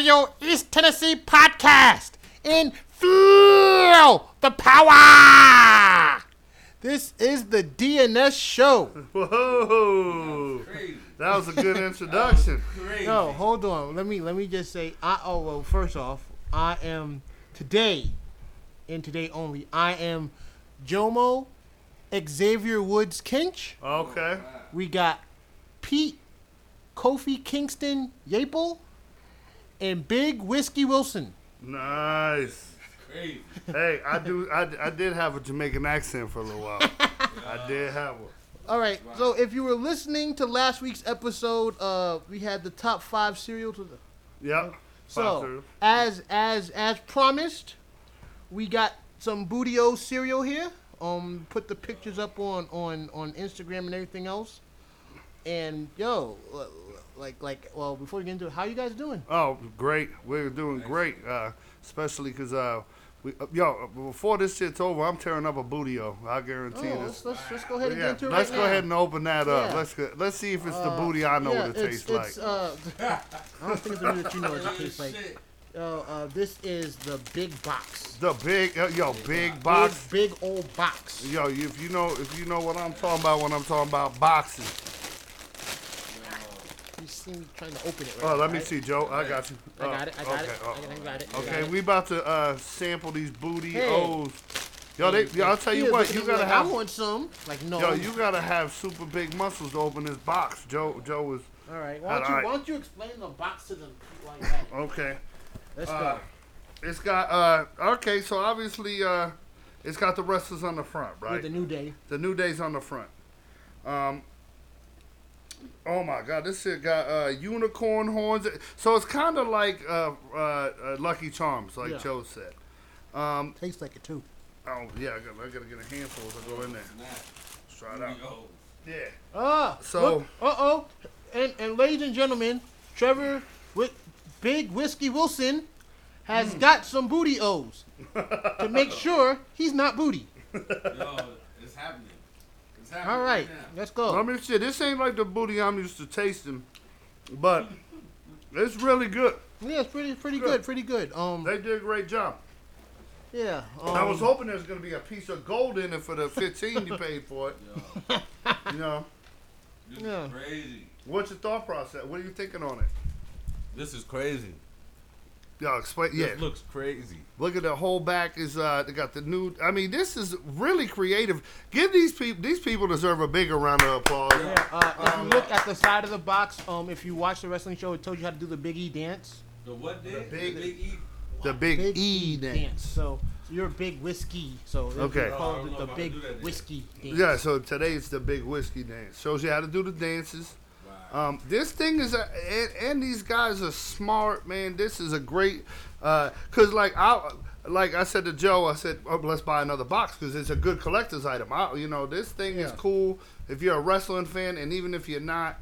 your East Tennessee podcast and feel the power! This is the DNS show. Whoa, that was a good introduction. No, hold on. Let me let me just say. I oh well. First off, I am today, and today only. I am Jomo Xavier Woods Kinch. Okay, We got Pete Kofi Kingston Yapel and Big Whiskey Wilson. nice. Hey, I do. I, I did have a Jamaican accent for a little while. I did have one. All right. So if you were listening to last week's episode, uh, we had the top five cereal to the Yep. So, as as as promised, we got some Bootio cereal here. Um, put the pictures up on on on Instagram and everything else. And yo, l- l- like like well, before we get into it, how you guys doing? Oh, great. We're doing great. Uh, especially because uh, we uh, yo before this shit's over, I'm tearing up a bootio. I Oh, guarantee you let's, this. let's let's go ahead and Yeah, get into it let's right go now. ahead and open that up. Yeah. Let's go, let's see if it's the Uh, booty I know yeah, what it it's, tastes it's, like. Uh, I don't think it's the booty that you know what it tastes like. Uh, uh, this is the big box. the big uh, yo big box. Big, big old box. Yo, if you know if you know what I'm talking about when I'm talking about boxing. You see trying to open it right Oh, now, let me right? see, Joe. I got you. I got it. I got okay, it. I got it. I got it. I Okay, it. we about to uh, sample these booty Hey. O's. Yo, they, yo, I'll tell you what, you gotta like, have. I want some. Like no. Yo, you gotta have super big muscles to open this box. Joe, Joe was All right. Why don't you Alright. Why don't you explain the box to them like that? okay. Let's Uh, go. It's got uh, okay, so obviously uh, it's got the wrestlers on the front, right? With the new day. The New Day's on the front. Um. Oh my God, this shit got uh, unicorn horns. So it's kind of like uh, uh, uh, Lucky Charms, like Yeah. Joe said. Um. Tastes like it too. Oh yeah, I gotta, I gotta get a handful as I go in there. Let's try it out. Yeah. Ah. So- Uh oh. And and ladies and gentlemen, Trevor with Big Whiskey Wilson has Hmm. got some booty O's to make sure he's not booty. Yo, it's happening. It's happening. All right. now. Let's go. I mean, shit, this ain't like the booty I'm used to tasting, but it's really good. Yeah, it's pretty pretty Good. good. Pretty good. Um. They did a great job. Yeah. Um, I was hoping there's gonna be a piece of gold in it for the 15 you paid for it. Yo, You know, this Yeah. is crazy. what's your thought process? What are you thinking on it? This is crazy. Yo, explain. Yeah, This looks crazy. look at the whole back. Is uh, they got the new. I mean, this is really creative. Give these people. These people deserve a bigger round of applause. Yeah, uh, if you look at the side of the box, um, if you watch the wrestling show, it told you how to do the Big E dance. The what did? big- the big E. The big, Big E dance. So, so you're a big whiskey. So they Okay. call Oh, I it the if I can big do that dance. whiskey dance. Yeah, so today it's the big whiskey dance. Shows you how to do the dances. Um, this thing is, a, and, and these guys are smart, man. This is a great, uh, cause like I, like I said to Joe, I said, oh, let's buy another box because it's a good collector's item. I, you know, this thing is cool if you're a wrestling fan, and even if you're not.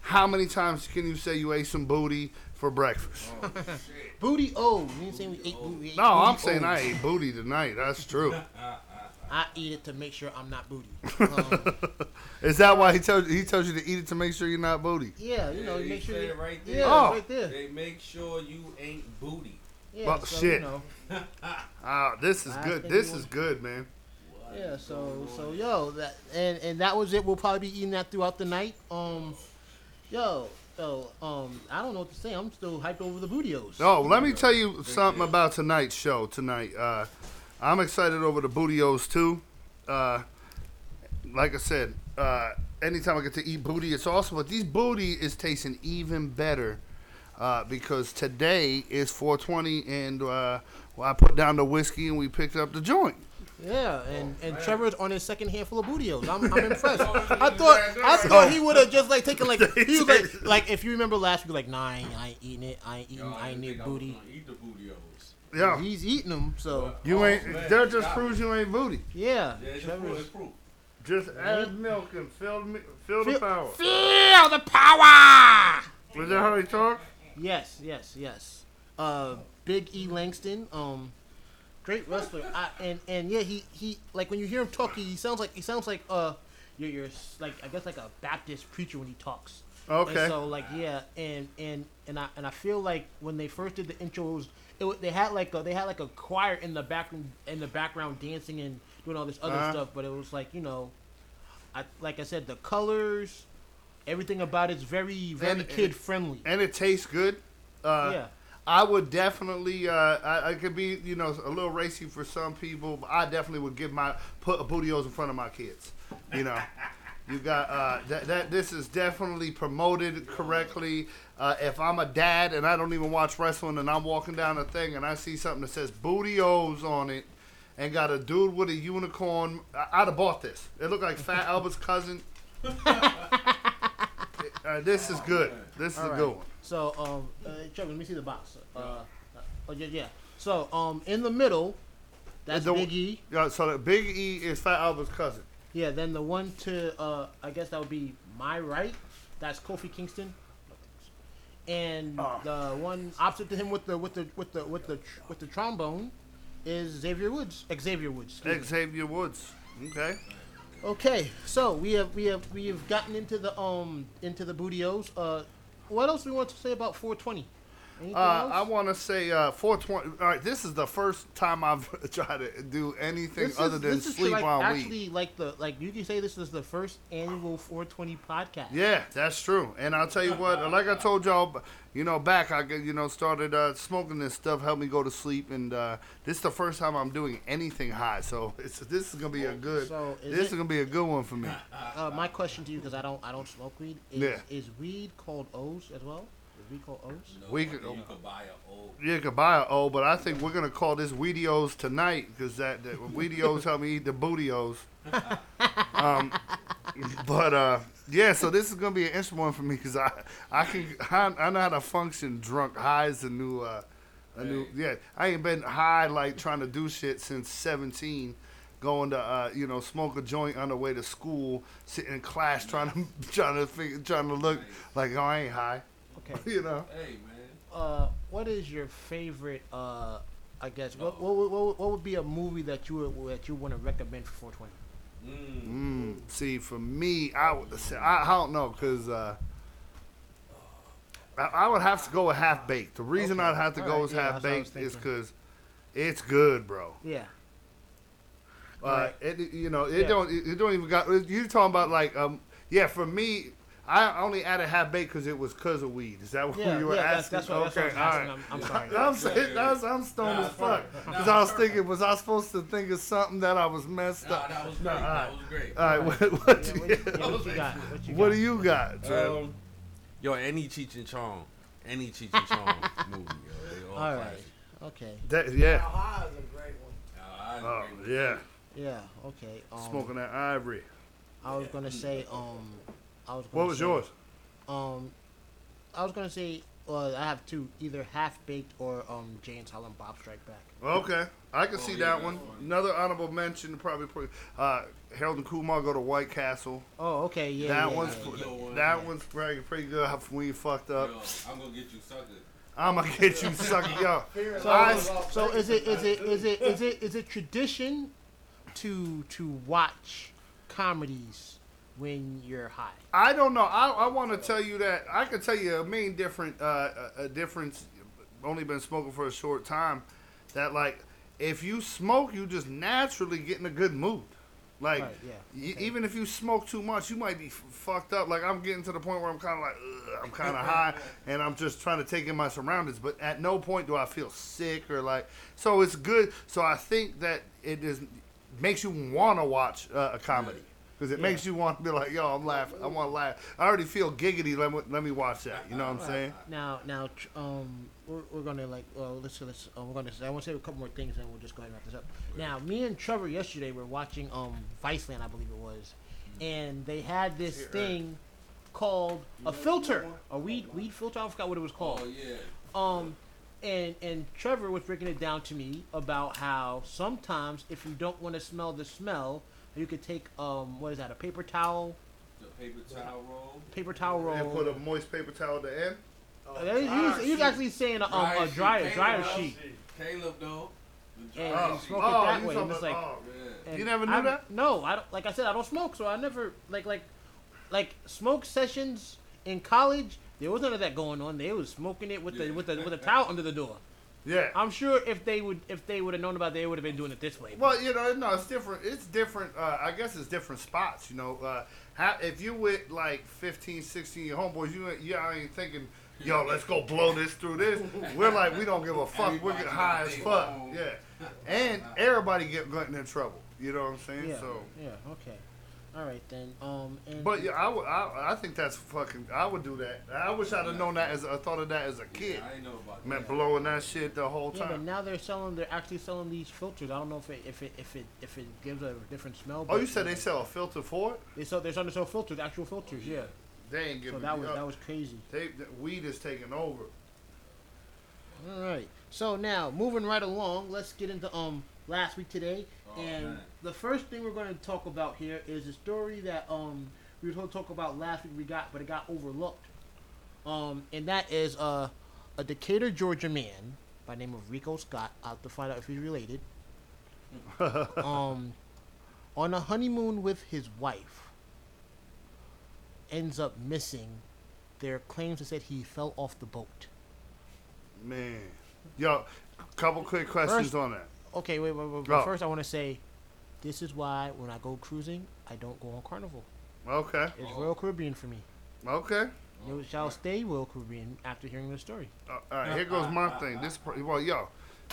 How many times can you say you ate some booty for breakfast? Booty O. You didn't say we ate booty. we ate No, I'm booty saying I ate booty tonight. That's true. I eat it to make sure I'm not booty. Um, Is that why he tells he tells you to eat it to make sure you're not booty? yeah, you know, Yeah, make sure said you, it right there. Yeah, Oh. right there. They make sure you ain't booty. Yeah, Well, so, shit. You know, Ah, this is Last good. thing This you is want- good, man. yeah. So, so yo, that and and that was it. We'll probably be eating that throughout the night. Um, yo, so um, I don't know what to say. I'm still hyped over the bootios. Oh, let me tell you something about tonight's show tonight. Uh, I'm excited over the Bootios too. Uh, like I said, uh, anytime I get to eat booty, it's awesome. But these booty is tasting even better uh, because today is 420, and uh, well, I put down the whiskey and we picked up the joint. Yeah, and and Trevor's on his second handful of bootios. I'm, I'm impressed. I thought I thought he would have just like taken like he was like like if you remember last week like nah I ain't, I ain't eating it I ain't eating Yo, I ain't didn't eat think I was booty. Yeah, He's eating them so you Oh, ain't. man. That just Stop. proves you ain't booty. yeah. Yeah, it's proof. Trevor's It's proof. Just add milk and fill, me- fill the Feel- power. feel the power. Is that how they talk? Yes, yes, yes. Uh, Big E Langston. Um, great wrestler. I, and and yeah, he he like when you hear him talk, he sounds like he sounds like uh, you're, you're like I guess like a Baptist preacher when he talks. Okay. And so like yeah, and and and I and I feel like when they first did the intro, it was, it, they had like a, they had like a choir in the background in the background dancing and doing all this other Uh-huh. stuff, but it was like you know, I like I said the colors, everything about it's very very And- kid friendly. and it tastes good. Uh, yeah. I would definitely. Uh, I, I could be, you know, a little racy for some people. But I definitely would give my put bootios in front of my kids. You know, you got uh, that. That this is definitely promoted correctly. Uh, if I'm a dad and I don't even watch wrestling and I'm walking down a thing and I see something that says "Booty O's" on it and got a dude with a unicorn, I, I'd have bought this. It looked like Fat Albert's cousin. Uh, this is good. This is All a good one. So, um, uh, Trevor, let me see the box. Uh, uh, oh yeah, yeah. So, um, in the middle, that's The- Big E. Yeah, so the Big E is Fat Albert's cousin. Yeah. Then the one to, uh, I guess that would be my right. That's Kofi Kingston. And Oh. the one opposite to him with the with the with the with the tr- with the trombone is Xavier Woods. Xavier Woods. me. Xavier Woods. Okay. Okay, so we have we have we have gotten into the um into the bootios. Uh, what else we want to say about 420? Anything Uh? I want to say uh, 420. All right, this is the first time I've tried to do anything This other is- than sleep like on actually weed. like the like you can say this is the first annual 420 podcast. Yeah, that's true. And I'll tell you what, like I told y'all, you know, back I you know started uh, smoking this stuff, helped me go to sleep, and uh, this is the first time I'm doing anything high. So it's, this is gonna be a good. So is this it- is gonna be a good one for me. Uh, my question to you, because I don't I don't smoke weed, is, Yeah. is weed called O's as well? Is weed called O's? No, We you could- could buy a old. You could buy it, oh, but I think we're gonna call this Weedios tonight because that, that Weedios help me eat the bootios. um, but uh, yeah, so this is gonna be an interesting one for me because I I can I, I know how to function drunk. High is a new uh, a new yeah. I ain't been high like trying to do shit since seventeen. Going to uh, you know smoke a joint on the way to school, sitting in class trying to trying to figure, trying to look like oh I ain't high, Okay. you know. Hey man, Uh, what is your favorite? Uh, I guess what what, would- what, would- what would be a movie that you would that you want to recommend for 420? mm. Mm, see, for me, I would I, I don't know, cause uh, I, I would have to go with half baked. The reason Okay. I'd have to go Alright, with yeah, half that's what I was baked is cause it's good, bro. Yeah. Uh, Alright. it, you know, it Yeah. don't, it, it don't even got. You talking about like, um, yeah, for me. I only added half baked because it was cause of weed. Is that what Yeah, you were yeah, asking? that's what, that's what I was okay, asking. all right. I'm, I'm sorry. I'm saying that's, I'm stoned Nah, as fuck because Nah, I was perfect. thinking, was I supposed to think of something that I was messed Nah, up? that was Nah, great. all right. That was great. All right, what, what, Yeah, what, do you- what you got? What you what do you got, Trev? Um, yo, any Cheech and Chong, any Cheech and Chong movie, yo, they all, All right. classic. Okay. That, yeah. High is a great one. Oh, yeah. Yeah. Okay. Um, Smoking that ivory. I was gonna say. Um. I was. Gonna What was say, yours? Um. I was gonna say. Well, I have two. Either half baked or um Jay and Silent Bob Strike Back. Okay. I can Oh, see yeah, that that's one. Another honorable mention, probably, probably uh, Harold and Kumar go to White Castle. Oh, okay. Yeah. that yeah, one's yeah, yeah. yeah. Yo, one, that yeah. one's pretty, pretty good when you fucked up. Yo, I'm gonna get you sucker. I'm gonna get you sucking yo. So, I- so is it is it is it is it is it tradition to to watch comedies when you're high? I don't know. I, I want to tell you that I can tell you a main different uh, a, a difference. Only been smoking for a short time. That like if you smoke, you just naturally get in a good mood. Like Right, yeah, y- even if you smoke too much, you might be f- fucked up. Like I'm getting to the point where I'm kind of like I'm kind of high, and I'm just trying to take in my surroundings. But at no point do I feel sick or like. So it's good. So I think that it is makes you want to watch uh, a comedy. Because it Yeah. makes you want to be like, yo, I'm laughing. I want to laugh. I already feel giggity. Let me, let me watch that. You know what I'm saying? Now, now, um, we're, we're gonna like, well, let's let's. Uh, we're gonna. I want to say a couple more things, and we'll just go ahead and wrap this up. Now, me and Trevor yesterday were watching um Viceland, I believe it was, and they had this thing called a filter, a weed weed filter. I forgot what it was called. Oh yeah. Um, and and Trevor was breaking it down to me about how sometimes if you don't want to smell the smell, you could take um what is that a paper towel, The paper towel roll. paper towel roll. And put a moist paper towel at the end. Uh, he, was, he was actually saying a, um, a Dryer sheet, dryer paper dryer towel sheet. Caleb though. and, Oh, and smoke oh, it that way. talking And it's like, oh. and You never knew I- that? No, I don't, like I said, I don't smoke, so I never like like like smoke sessions in college. There was none of that going on. They was smoking it with the with the with a towel under the door. Yeah. I'm sure if they would if they would have known about it, they would have been doing it this way. Well, you know, no, it's different. It's different. Uh, I guess it's different spots. You know, uh, how, if you with like 15, 16 your homeboys, you ain't- you ain't thinking, yo, let's go blow this through this. We're like, we don't give a fuck. We're getting high as fuck. Yeah, and everybody get getting in trouble. You know what I'm saying? yeah, So, yeah, okay, all right then. Um, and but yeah, I would. I, I think that's fucking. I would do that. I wish I'd have known that as I thought of that as a kid. I didn't know about Man, that. blowing that shit the whole yeah, but time. now they're selling. They're actually selling these filters. I don't know if it if it if it if it gives a different smell. Oh, but you said they sell a filter for it? they sell they're starting to sell filters, actual filters. Yeah. They ain't So giving. that me was up. that was crazy. They, the weed is taking over. All right. So now moving right along, let's get into um last week today, Oh, and man. the first thing we're going to talk about here is a story that um we were going to talk about last week. We got, but it got overlooked. Um, and that is uh a Decatur, Georgia man by the name of Rico Scott. Out to find out if he's related. um, on a honeymoon with his wife, ends up missing. There are claims that said he fell off the boat. Man, yo, couple quick questions First- on that. Okay, wait, wait, wait. Go. First, I want to say, this is why when I go cruising, I don't go on Carnival. Okay, It's Oh. Royal Caribbean for me. okay. You shall stay Royal Caribbean after hearing the story. Uh, all right, here goes my thing. This, well, yo,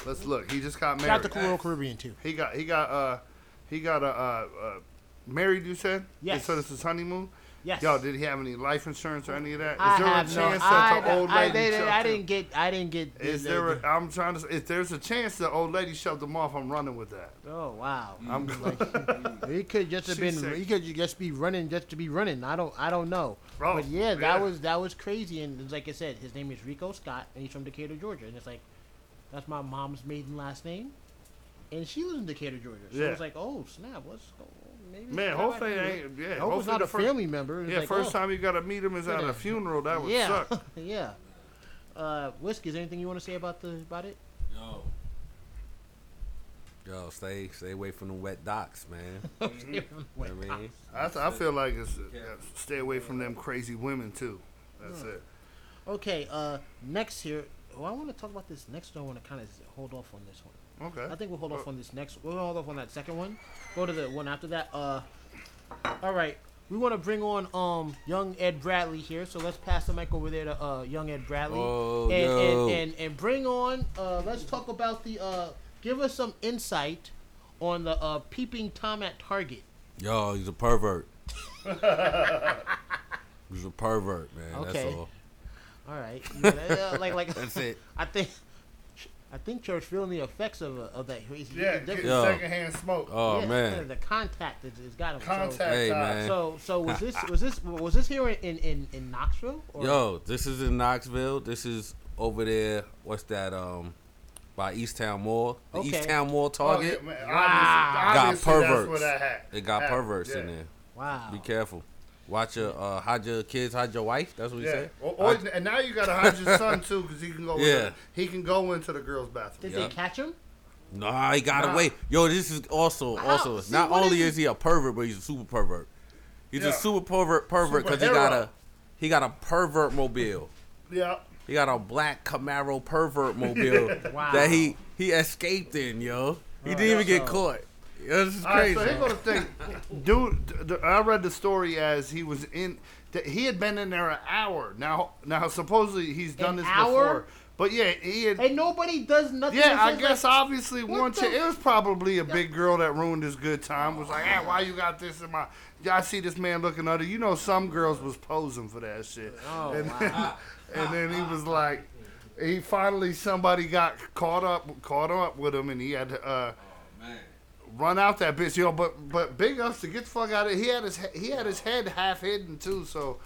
let's look. He just got Shout out married. to Royal Caribbean too. He got, he got, uh, he got a, uh, uh, married. You said? Yes. So this is honeymoon. Yes. Yo, did he have any life insurance or any of that? Is I there a chance no. that I, the old I, lady they- shoved I didn't get. I didn't get. Is the- there? the- A, I'm trying to. If there's a chance the old lady shoved him off, I'm running with that. oh wow. Mm. I'm Like, he could just have been. He could just be running just to be running. I don't. I don't know. Bro, but yeah, that yeah. was that was crazy. And like I said, his name is Rico Scott, and he's from Decatur, Georgia. And it's like, that's my mom's maiden last name, and she lives in Decatur, Georgia. So Yeah. it's like, oh snap, what's going? Maybe Man, it's hopefully, not- it ain't. Yeah, I hope it's hopefully not the a fir- family member. It's Yeah, like, first oh, time you gotta meet him is at a funeral. That would yeah, suck. yeah. Uh, Whiskey, is there anything you want to say about the about it? Yo. Yo, stay stay away from the wet docks, man. You know what I mean? I, th- I feel like it's uh, stay away from them crazy women too. That's it. Okay. Uh, next here. Well, I want to talk about this next one. I want to kind of hold off on this one. Okay. I think we'll hold off on this next. We'll hold off on that second one. Go to the one after that. Uh, all right. We want to bring on um young Ed Bradley here, so let's pass the mic over there to uh young Ed Bradley, Oh, and, yo. and and and bring on. Uh, let's talk about the uh. Give us some insight on the uh peeping tom at Target. Yo, he's a pervert. he's a pervert, man. Okay. That's all. All right. Yeah, like like That's it. I think. I think Church feeling the effects of, of that. He's, he's Yeah, definitely- getting Yo. secondhand smoke. Oh yeah, man. the contact has, has got him. So- Contact. Hey, man. So so was this was this was this here in in, in Knoxville? Or? Yo, this is in Knoxville. This is over there. What's that? Um, by East Towne Mall. The Okay. East Towne Mall Target. Oh, yeah, man. Wow. Obviously, Got obviously that's perverts. where that hat- They got happened. perverts in there. Wow. Be careful. Watch your uh, hide your kids, hide your wife. That's what he Yeah. said. Or, or, and now you gotta hide your son too, because he can go. Yeah. In, he can go into the girls' bathroom. Did Yeah. they catch him? Nah, he got Nah. away. Yo, this is also How? also See, not only is- is he a pervert, but he's a super pervert. He's Yeah. a super pervert pervert because he got a he got a pervert mobile. Yeah. He got a black Camaro pervert mobile Wow. that he he escaped in, yo. He Right. didn't even get So- caught. Yo, this is All right, crazy. so here go the thing, dude. I read the story as he was in. th- He had been in there an hour. Now, now supposedly he's done An this hour? before. But yeah, he had. And nobody does nothing. Yeah, that I says, guess like, obviously what one the- It was probably a big girl that ruined his good time. Was like, hey, why you got this in my? Yeah, I see this man looking under. You know, some girls was posing for that shit. Oh, and, wow. and then he was like, he finally somebody got caught up, caught up with him, and he had to uh, man. Run out that bitch. You know, but but big ups to get the fuck out of. He had his he- he had his head half hidden too, so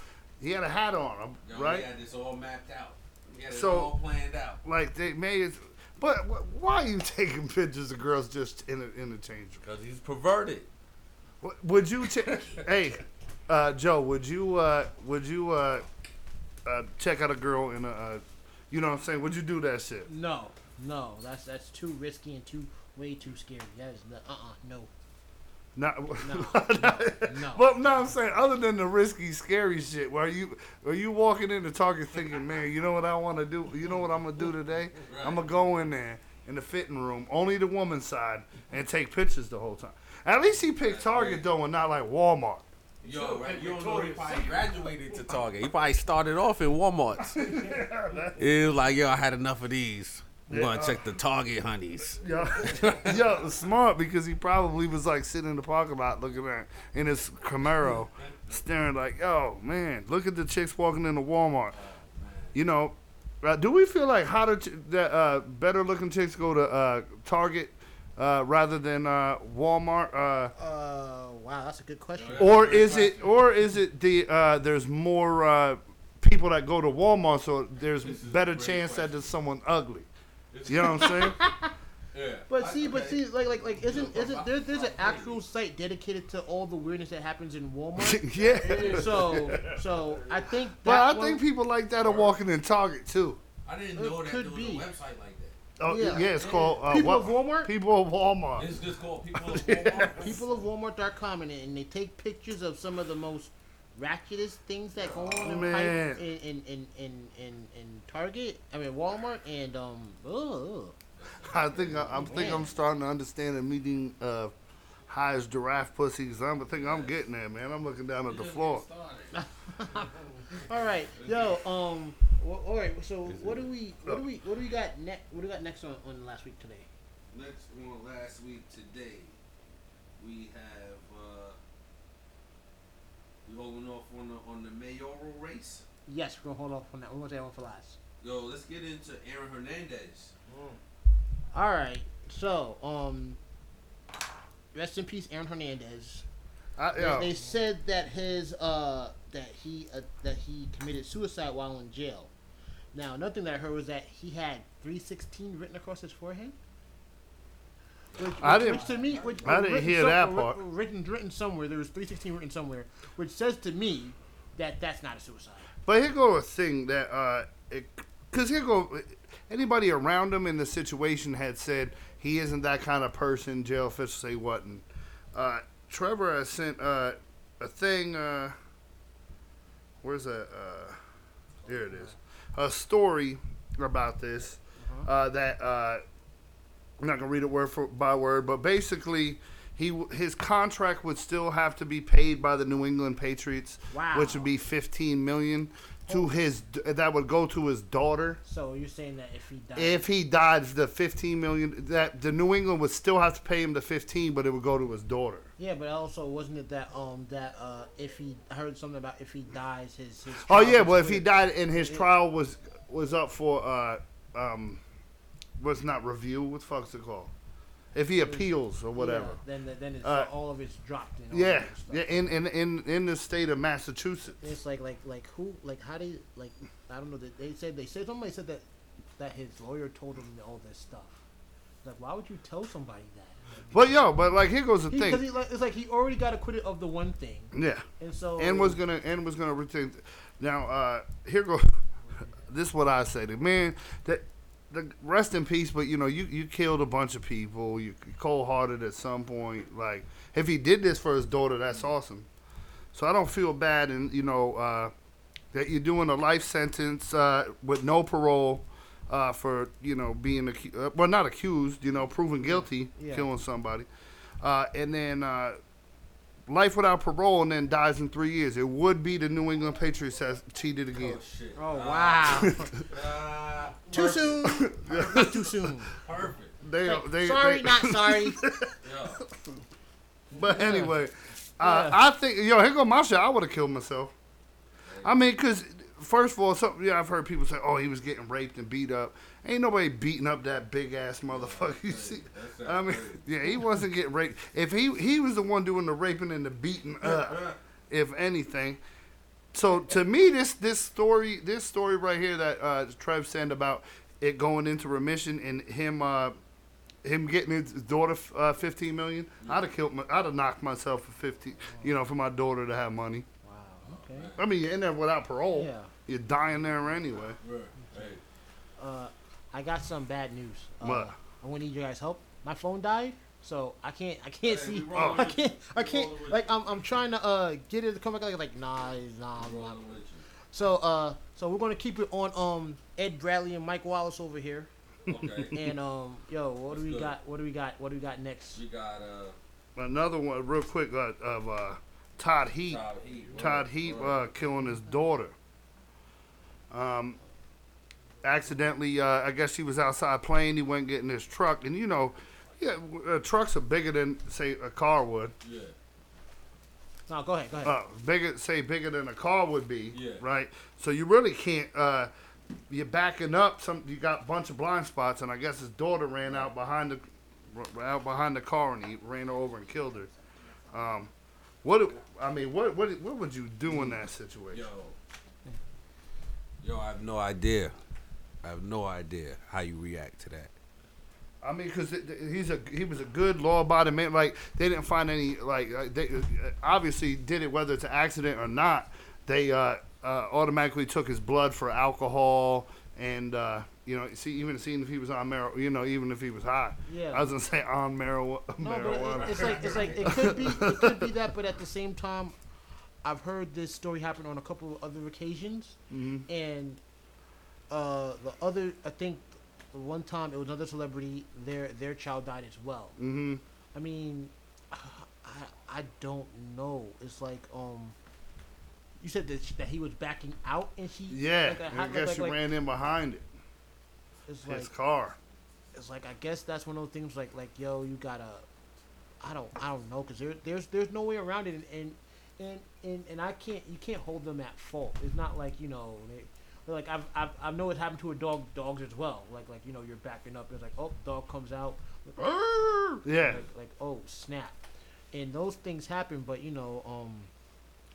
he had a hat on him, right? He had this all mapped out. He had it So- all planned out. Like they made it. But why are you taking pictures of girls just in interchangeable? Because he's perverted. Would you check? hey, uh, Joe, would you uh, would you uh, uh, check out a girl in a, uh, you know what I'm saying? Would you do that shit? No, no, that's that's too risky and too way too scary. That is the uh uh no Not, no no. But no, I'm saying other than the risky, scary shit, where you are you walking into Target thinking, man, you know what I want to do? You know what I'm gonna do today? I'm gonna go in there in the fitting room, only the woman's side, and take pictures the whole time. At least he picked Target though, and not like Walmart. Yo, right, you don't know he probably graduated to Target. He probably started off in Walmart's. it was like, yo, I had enough of these. I'm gonna check the Target honeys. Yo, yo, smart because he probably was like sitting in the parking lot looking at in his Camaro, staring like, yo, man, look at the chicks walking into Walmart. You know, uh, do we feel like hotter, ch- that uh, better looking chicks go to uh, Target uh, rather than uh, Walmart? Uh, Uh, wow, that's a good question. or is it, or is it the uh, there's more uh, people that go to Walmart, so there's This better great chance that question. there's someone ugly. You know what I'm saying? Yeah. But see, but see, like, like, like, isn't, isn't there? There's an actual site dedicated to all the weirdness that happens in Walmart. yeah. so, so I think. But I one- think people like that are walking in Target too. I didn't It know that could there was be. a website like that. Oh yeah, Yeah. it's called uh, People what- of Walmart? People of Walmart. It's just called People of Walmart. people of Walmart.com and, and they take pictures of some of the most ratchetest things that go on in, Man. in, in, in, in, in, in Target. I mean Walmart and um. Ugh. I think I, I'm think I'm starting to understand the meeting uh, high as giraffe pussy. Cause I'm I think I'm getting there, man. I'm looking down at the floor. All right, yo. Um. wh- all right. So what do we what do we what do we got next? What do we got next on, on last week today? Next one last week today, we have uh, we holding off on the on the mayoral race. Yes, we're gonna hold off on that. We're gonna say that one for last. Yo, let's get into Aaron Hernandez. All right. So um. Rest in peace, Aaron Hernandez. I, They, they said that his uh that he uh, that he committed suicide while in jail. Now, another thing that I heard was that he had 316 written across his forehead. Which, which, I didn't- which to me, which I didn't written hear that part. Written, written somewhere. There was 316 written somewhere, which says to me that that's not a suicide. but here go a thing that uh, it, cause here go anybody around him in the situation had said he isn't that kind of person. Jail officials say what and uh, Trevor has sent uh, a thing. Uh, where's that? Uh, here it is. A story about this uh, that uh, I'm not gonna read it word for by word, but basically. He, his contract would still have to be paid by the New England Patriots, Wow. which would be 15 million to his that would go to his daughter. So you're saying that if he died, If he died, the 15 million that the New England would still have to pay him the 15, but it would go to his daughter. yeah, but also wasn't it that um that uh if he I heard something about if he dies his his Oh yeah, well if he died and his trial was was up for uh um was not review, what the fuck's it called? If he appeals or whatever. Yeah, then then it's, Uh, all of it's dropped. And Yeah, stuff. yeah, in, in in in the state of Massachusetts. It's like like like who like how do you like I don't know that they said they said somebody said that that his lawyer told him all this stuff. Like why would you tell somebody that? But yo, but like here goes the Because thing. he, like, it's like he already got acquitted of the one thing, Yeah. and so and was gonna and was gonna retain. Now, uh, here go. this is what I say. The man that the rest in peace. But you know, you you killed a bunch of people. You cold hearted at some point. Like if he did this for his daughter, that's awesome. So I don't feel bad, and you know uh, that you're doing a life sentence uh, with no parole. Uh, for you know being accused, uh, well not accused you know proven guilty Yeah. killing somebody uh, and then uh, life without parole and then dies in three years. It would be the New England Patriots has cheated again. Oh shit. Oh wow, Ah, too perfect. soon, too soon. Perfect. They, Like, they, sorry, they- not sorry. Yo. But anyway, uh, I think yo, here go my shit. I would have killed myself. I mean, cause first of all, some, yeah, I've heard people say, "Oh, he was getting raped and beat up." Ain't nobody beating up that big ass motherfucker. You see? I mean, yeah, he wasn't getting raped. If he he was the one doing the raping and the beating up, if anything. So to me, this this story this story right here that uh, Trev said about it going into remission and him uh, him getting his daughter uh, fifteen million, I'd have killed. My, I'd have knocked myself for fifteen. You know, for my daughter to have money. Wow. Okay. I mean, you're in there without parole. Yeah. You're dying there anyway. Right. Hey. Uh, I got some bad news. Uh, What? I'm gonna need your guys' help. my phone died, so I can't I can't Hey, see. rolling I can't. I can't like I'm I'm trying to uh get it to come back like like nah it's- nah. I'm not. So uh so we're gonna keep it on um Ed Bradley and Mike Wallace over here. Okay. And um yo what What's do we good? got what do we got what do we got next? We got uh Another one, real quick, uh, of uh, Todd Heap. Todd Heap. Todd Word, Heat word. uh, killing his daughter. Um, accidentally, uh, I guess he was outside playing. He went getting his truck, and you know, yeah, uh, trucks are bigger than say a car would. Yeah. No go ahead go ahead. Uh, bigger, say bigger than a car would be. Yeah. Right. So you really can't. Uh, you're backing up. Some you got a bunch of blind spots, and I guess his daughter ran out behind the out behind the car, and he ran her over and killed her. Um, what I mean, what what what would you do in that situation? Yo. Yo, I have no idea. I have no idea how you react to that. I mean, because he's a he was a good law-abiding man. Like they didn't find any like uh, they uh, obviously did it whether it's an accident or not. They uh, uh, automatically took his blood for alcohol and uh, you know see even seeing if he was on marijuana. You know even if he was high. Yeah. I was gonna say on marijuana. No, marijuana. but it, it's like it's like it could be it could be that, but at the same time, I've heard this story happen on a couple of other occasions, Mhm. and uh, the other I think one time it was another celebrity their their child died as well. Mhm. I mean, I I don't know. It's like um. You said that, that he was backing out and he Yeah, like, I guess like- he like- ran in behind it. it's like His car. it's like I guess that's one of those things like like yo you gotta I don't I don't know because there, there's there's no way around it and, and and and and I can't you can't hold them at fault it's not like you know they, like I've, I've I know it happened to a dog dogs as well like like you know you're backing up it's like oh dog comes out like, Yeah. like, like oh snap and those things happen but you know um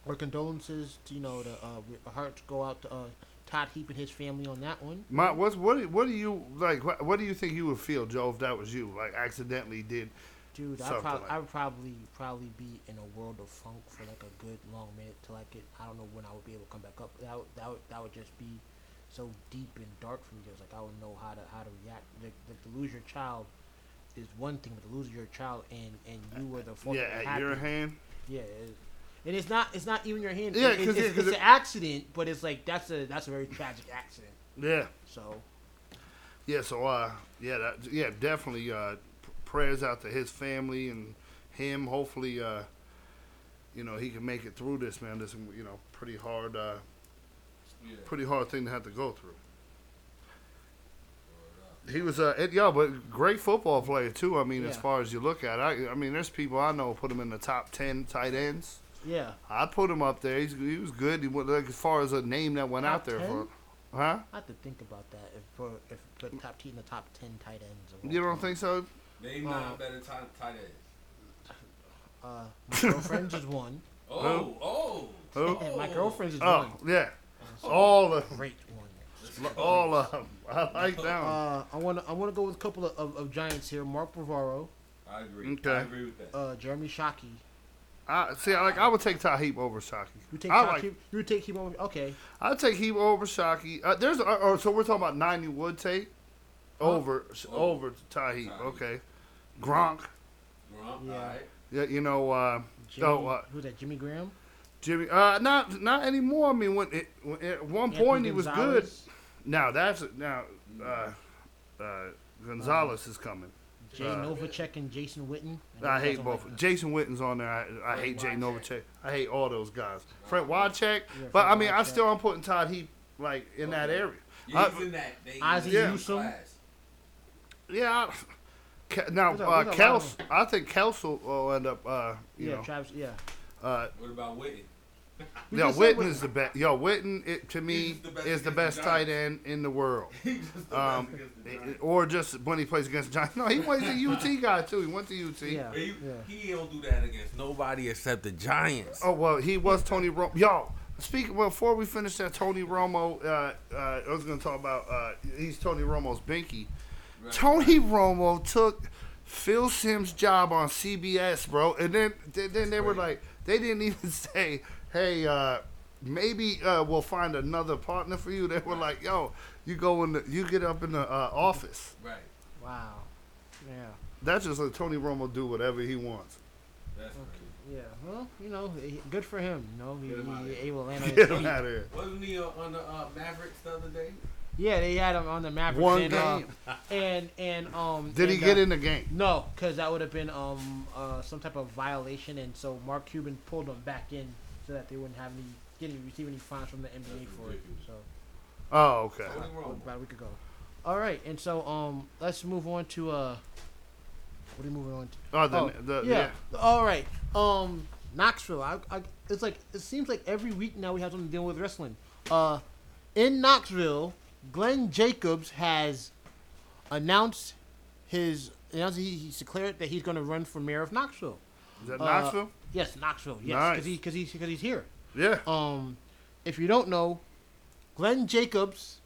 our condolences to you know the uh hearts go out to uh Todd Heap and his family on that one My, what's what? What do you like? What, what do you think you would feel, Joe, if that was you? Like accidentally did Dude, I prob- like I would probably probably be in a world of funk for like a good long minute till I get. I don't know when I would be able to come back up. That would, that would, that would just be so deep and dark for me. Just like I would know how to how to react. Like, like to lose your child is one thing, but to lose your child and and you were the fault yeah it at your hand. Yeah, it, and it's not it's not even your hand. Yeah, It- 'cause- it's, it's, it's it- an accident, but it's like that's a that's a very tragic accident. Yeah. So Yeah, so uh, yeah, that, yeah, definitely. Uh, prayers out to his family and him. Hopefully, uh, you know, he can make it through this, man. This, you know, pretty hard, uh, Yeah. pretty hard thing to have to go through. He was, uh, it, yeah, but great football player too. I mean, as far as you look at, it. I, I mean, there's people I know put him in the top ten tight ends. yeah, I'd put him up there. He's, he was good. He went, like, as far as a name that went out there 10? for, huh? I have to think about that. If for if put top team in the top ten tight ends. of all You don't time. think so? Name Uh, nine better time tight ends. Uh, my girlfriend's is one. Oh, oh. Who? And my girlfriend's is Oh, one. yeah. All of Great one. all of them. I like that one. Uh, I want to I want to go with a couple of, of, of giants here. Mark Bavaro, I agree. Okay. I agree with that. uh, Jeremy Shockey. I see. I like. I would take Tahib over Shockey. You take I like. you would take him over. Okay. I'd take him over Shockey. Uh, there's. Uh, oh, so we're talking about nine. You would take over Oh. over Tahib. Tahib. Okay. Gronk. Grump, Yeah. alright. Yeah. You know. Uh, Jimmy, Oh, uh, who's that? Jimmy Graham. Jimmy. Uh, not not anymore. I mean, when, it, when at one Anthony point he was good. Now that's now. Uh, uh, Gonzalez is coming. Jay uh, Novacek and Jason Witten. know I hate both. like. Jason Witten's on there. I, I hate Jay Novacek. I hate all those guys. Frank Wycheck. Yeah, but I mean, I Wycheck. still am putting Todd Heap like in that Okay. area. Yeah, I- he's in that. They, Ozzie he's in that Newsome. Yeah. I, Ke- now, There's a- uh, there's a lot Kels, I think Kels will, will end up. Uh, you Yeah, know, Travis. Yeah. uh, What about Whitney? We yo, just said Witten is the best. Yo, Witten, it, to me, He's the best is the against best the tight end in the world. He's just the Um, best against the Giants. or just when he plays against the Giants. No, he was a UT guy too. He went to UT. Yeah. He, Yeah. he don't do that against nobody except the Giants. Oh well, he was Tony Romo. Yo, speaking well, before we finish that, Tony Romo. Uh, uh, I was going to talk about. Uh, he's Tony Romo's binky. Right. Tony Romo took Phil Simms' job on CBS, bro, and then then, then they were like, they didn't even say, hey. uh Maybe uh, we'll find another partner for you. They were like, "Yo, you go in the, you get up in the uh, office." Right. Wow. Yeah. That's just like Tony Romo do whatever he wants. That's Yeah, well, you know, good for him. You know, he, Get him outta he able to land on his Get him feet. out of here. Wasn't he uh, on the uh, Mavericks the other day? Yeah, they had him on the Mavericks. One and, uh, and and um. Did he get uh, in the game? No, because that would have been um uh some type of violation, and so Mark Cuban pulled him back in so that they wouldn't have any getting receive any fines from the NBA That's for it. So Oh, okay. Tony about, about a week ago. All right, and so um let's move on to uh what are you moving on to? Oh, the, Oh, the, yeah. yeah. All right. Um, Knoxville. I, I, it's like it seems like every week now we have something dealing with wrestling. Uh, in Knoxville, Glenn Jacobs has announced his announced he, he's declared that he's going to run for mayor of Knoxville. Is that Uh, Knoxville? Yes, Knoxville. Yes, Nice. because he because he's because he's here. Yeah. Um, if you don't know, Glenn Jacobs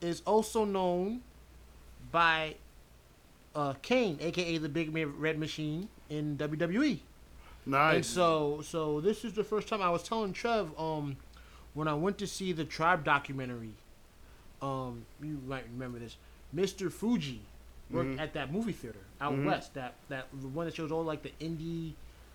is also known by uh, Kane, aka the Big Red Machine in WWE. Nice. And so, so this is the first time I was telling Trev, um, when I went to see the Tribe documentary, um, you might remember this. Mr. Fuji worked Mhm. at that movie theater out Mhm. west. That that the one that shows all like the indie,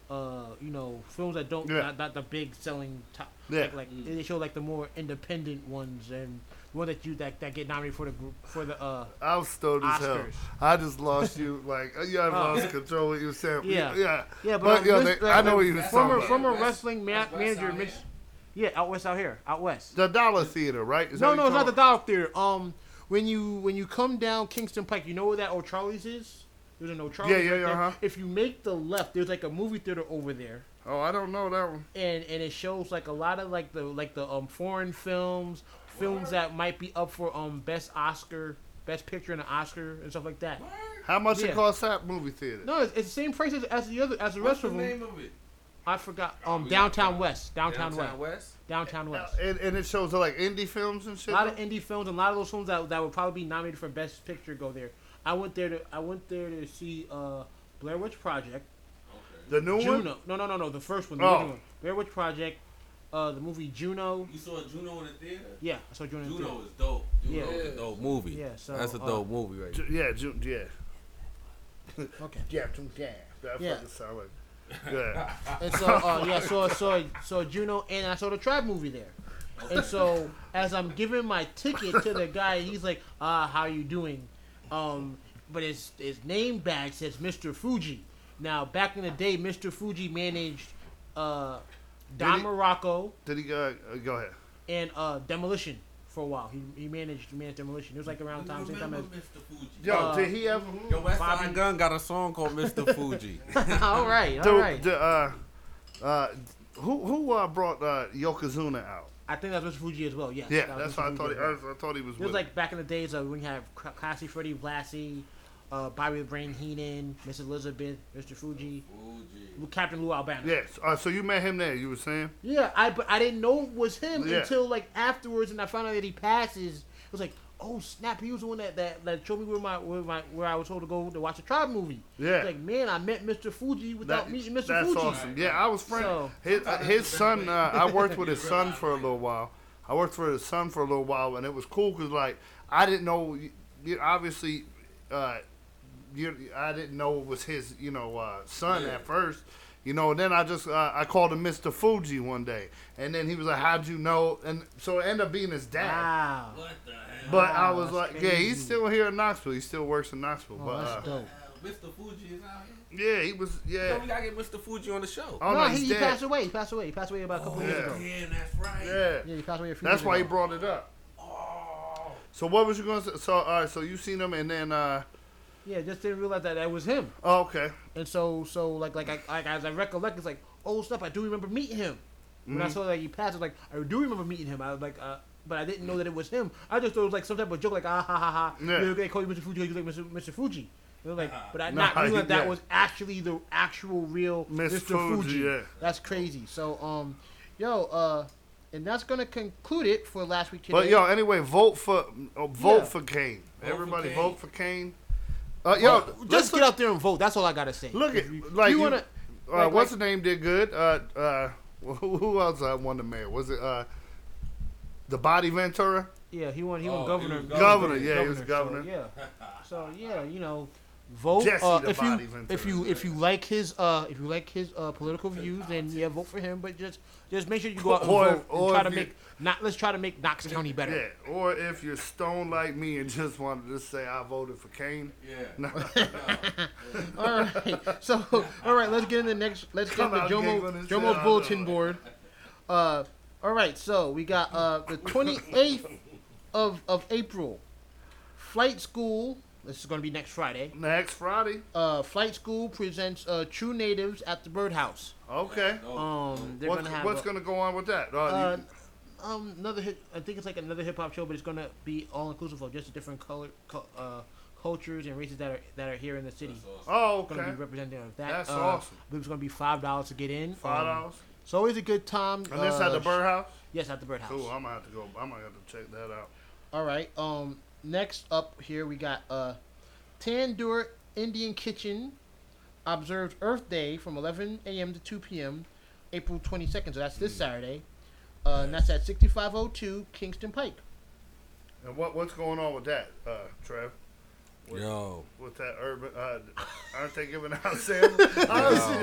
uh, you know, films that don't Yeah. not, not the big selling top. Yeah. Like, like they show like the more independent ones and the one that you that, that get nominated for the group for the uh. I was stoned as hell. I just lost you. Like you I Oh. lost control. of What you were saying. Yeah. Yeah. Yeah, but, But, um, yo, they- I know what you were That's former talking about. former West- wrestling ma- manager, out Mitch. here? Yeah, out west, out here, out west. The Dollar Theater, right? Is No, no, it's not the Dollar Theater. Um, when you when you come down Kingston Pike, you know where that old Charlie's is. There's an O'Charlie's. Yeah, yeah, right yeah, there. uh-huh. If you make the left, there's like a movie theater over there. Oh, I don't know that one. and and it shows like a lot of like the like the um foreign films, films that might be up for um best Oscar, best picture in an Oscar and stuff like that. How much Yeah. it costs that movie theater? No, it's, it's the same price as, as the other as the What's rest the of them. name of it? I forgot. Um, we downtown west, downtown, Downtown west, West. downtown west. And, and it shows like indie films and shit. A lot of indie films and a lot of those films that, that would probably be nominated for best picture go there. I went there to I went there to see uh Blair Witch Project, the new one. Juno. No, no, no, no, the first one, the Oh. original one. Blair Witch Project, uh, the movie Juno. You saw Juno in the theater? Yeah, I saw Juno. in the Juno theater. is dope. Juno Yeah. is a dope movie. Yeah, so, That's a uh, dope movie right Ju- Yeah, Ju- yeah. Okay. Yeah, Ju- yeah. That Yeah. fucking sound like. Yeah. And so uh, yeah, so so so Juno and I saw the Tribe movie there. And so as I'm giving my ticket to the guy, he's like, "Ah, how you doing?" Um, but his his name badge says Mr. Fuji. Now back in the day, Mr. Fuji managed uh, Don Did he- Muraco Did he go? Uh, go ahead. and uh, Demolition for a while. He, he managed he managed Demolition. It was like around time same time as. Mr. Fuji? Yo, Uh, did he ever? Yo, West Bobby- Side Gunn got a song called Mr. Fuji. all right, all Dude, right. the, uh, uh, who who uh, brought uh, Yokozuna out? I think that's Mr. Fuji as well. Yes. Yeah, that that's Mr. what I thought. He. I, I thought he was. It with was like back in the days of when you have Classy Freddie Blassie, uh, Bobby the Brain Heenan, Miss Elizabeth, Mr. Fuji, Fuji. Captain Lou Albano. Yes. Uh, so you met him there. You were saying? Yeah, I but I didn't know it was him Yeah. until like afterwards, and I found out that he passes. It was like, oh snap, he was the one that that, that showed me where my where my where I was told to go to watch a Tribe movie. Yeah. It's like man, I met Mr. Fuji without That- meeting Mr. That's Fuji. awesome. Yeah, I was friend. So- his uh, his son. Uh, I worked with his son for a little while. I worked for his son for a little while, and it was cool because like I didn't know. You, you obviously, uh, you, I didn't know it was his. You know, uh, son Yeah. at first. You know, and then I just uh, I called him Mr. Fuji one day, and then he was like, "How'd you know?" And so it ended up being his dad. Wow. What the hell? But I was that's like, yeah, he's still here in Knoxville. He still works in Knoxville. Oh, but that's uh, dope. Mr. Fuji is out here. yeah, he was. Yo, Yeah. we gotta get Mr. Fuji on the show. Oh no, no, he, he's he dead. passed away. He passed away. He passed away about a couple oh, years yeah. ago. yeah, that's right. Yeah. Yeah, he passed away a few That's years why he brought it up. Oh. So what was you going to say? So all right, so you seen him and then uh Yeah, just didn't realize that that was him. oh, okay. And so, so like, like, I, like as I recollect, it's like, oh snap! I do remember meeting him. When Mm-hmm. I saw that he passed, I was like, I do remember meeting him. I was like, uh, but I didn't know that it was him. I just thought it was like some type of joke, like, ah ha ha ha. Yeah. You know, they call you Mr. Fuji, you like Mr. Mr. Fuji. You know, like, but I Nah, not knew that that yeah. was actually the actual real Miss Mr. Fuji, Fuji. yeah. That's crazy. So, um, yo, uh, and that's gonna conclude it for last week today. But yo, anyway, vote for uh, vote Yeah. for Kane. Vote for Everybody Kane. vote for Kane. Uh, yo, Yo, let's just get look- out there and vote. That's all I gotta say. Look at you, like you you, wanna. uh, like- what's like- the name did good. Uh, uh, who who else uh, won the mayor? Was it uh, the Body Ventura? Yeah, he won. He Oh, won he governor. was Governor, yeah, he was So, governor. yeah. So yeah, you know, vote. Jesse uh, the if you if you if you like his uh if you like his uh political views, then yeah, vote for him. But just just make sure you go out and Or- vote and try to make not. Let's try to make Knox County better. Yeah, or if you're stoned like me and just wanted to say I voted for Kane. Yeah. All right. So, all right, let's get in the next. Let's get in Come the out Jomo Jomo's shit. Bulletin board. Uh, all right. So we got uh the 28th of of April. Flight School. This is going to be next Friday. Next Friday. Uh, Flight School presents uh, True Natives at the Birdhouse. Okay. Um, they're What's, gonna have what's a- gonna go on with that? Uh, uh, you- um, another hit. I think it's like another hip hop show, but it's gonna be all inclusive of just different color, co- uh, cultures and races that are that are here in the city. oh, Gonna okay. be representative of that. That's uh, awesome. I believe it's gonna be five dollars to get in. Five Um, dollars. it's always a good time. and this uh, at the Birdhouse. Yes, at the Birdhouse. Cool. I'm gonna have to go. I'm gonna have to check that out. All right. Um, next up here we got uh, Tandoor Indian Kitchen observes Earth Day from 11 a.m. to 2 p.m. April 22nd. So that's this Saturday. Uh, and that's at 6502 Kingston Pike. And what what's going on with that, uh, Trev? Yo. With that urban, uh, aren't they giving out samples? Honestly,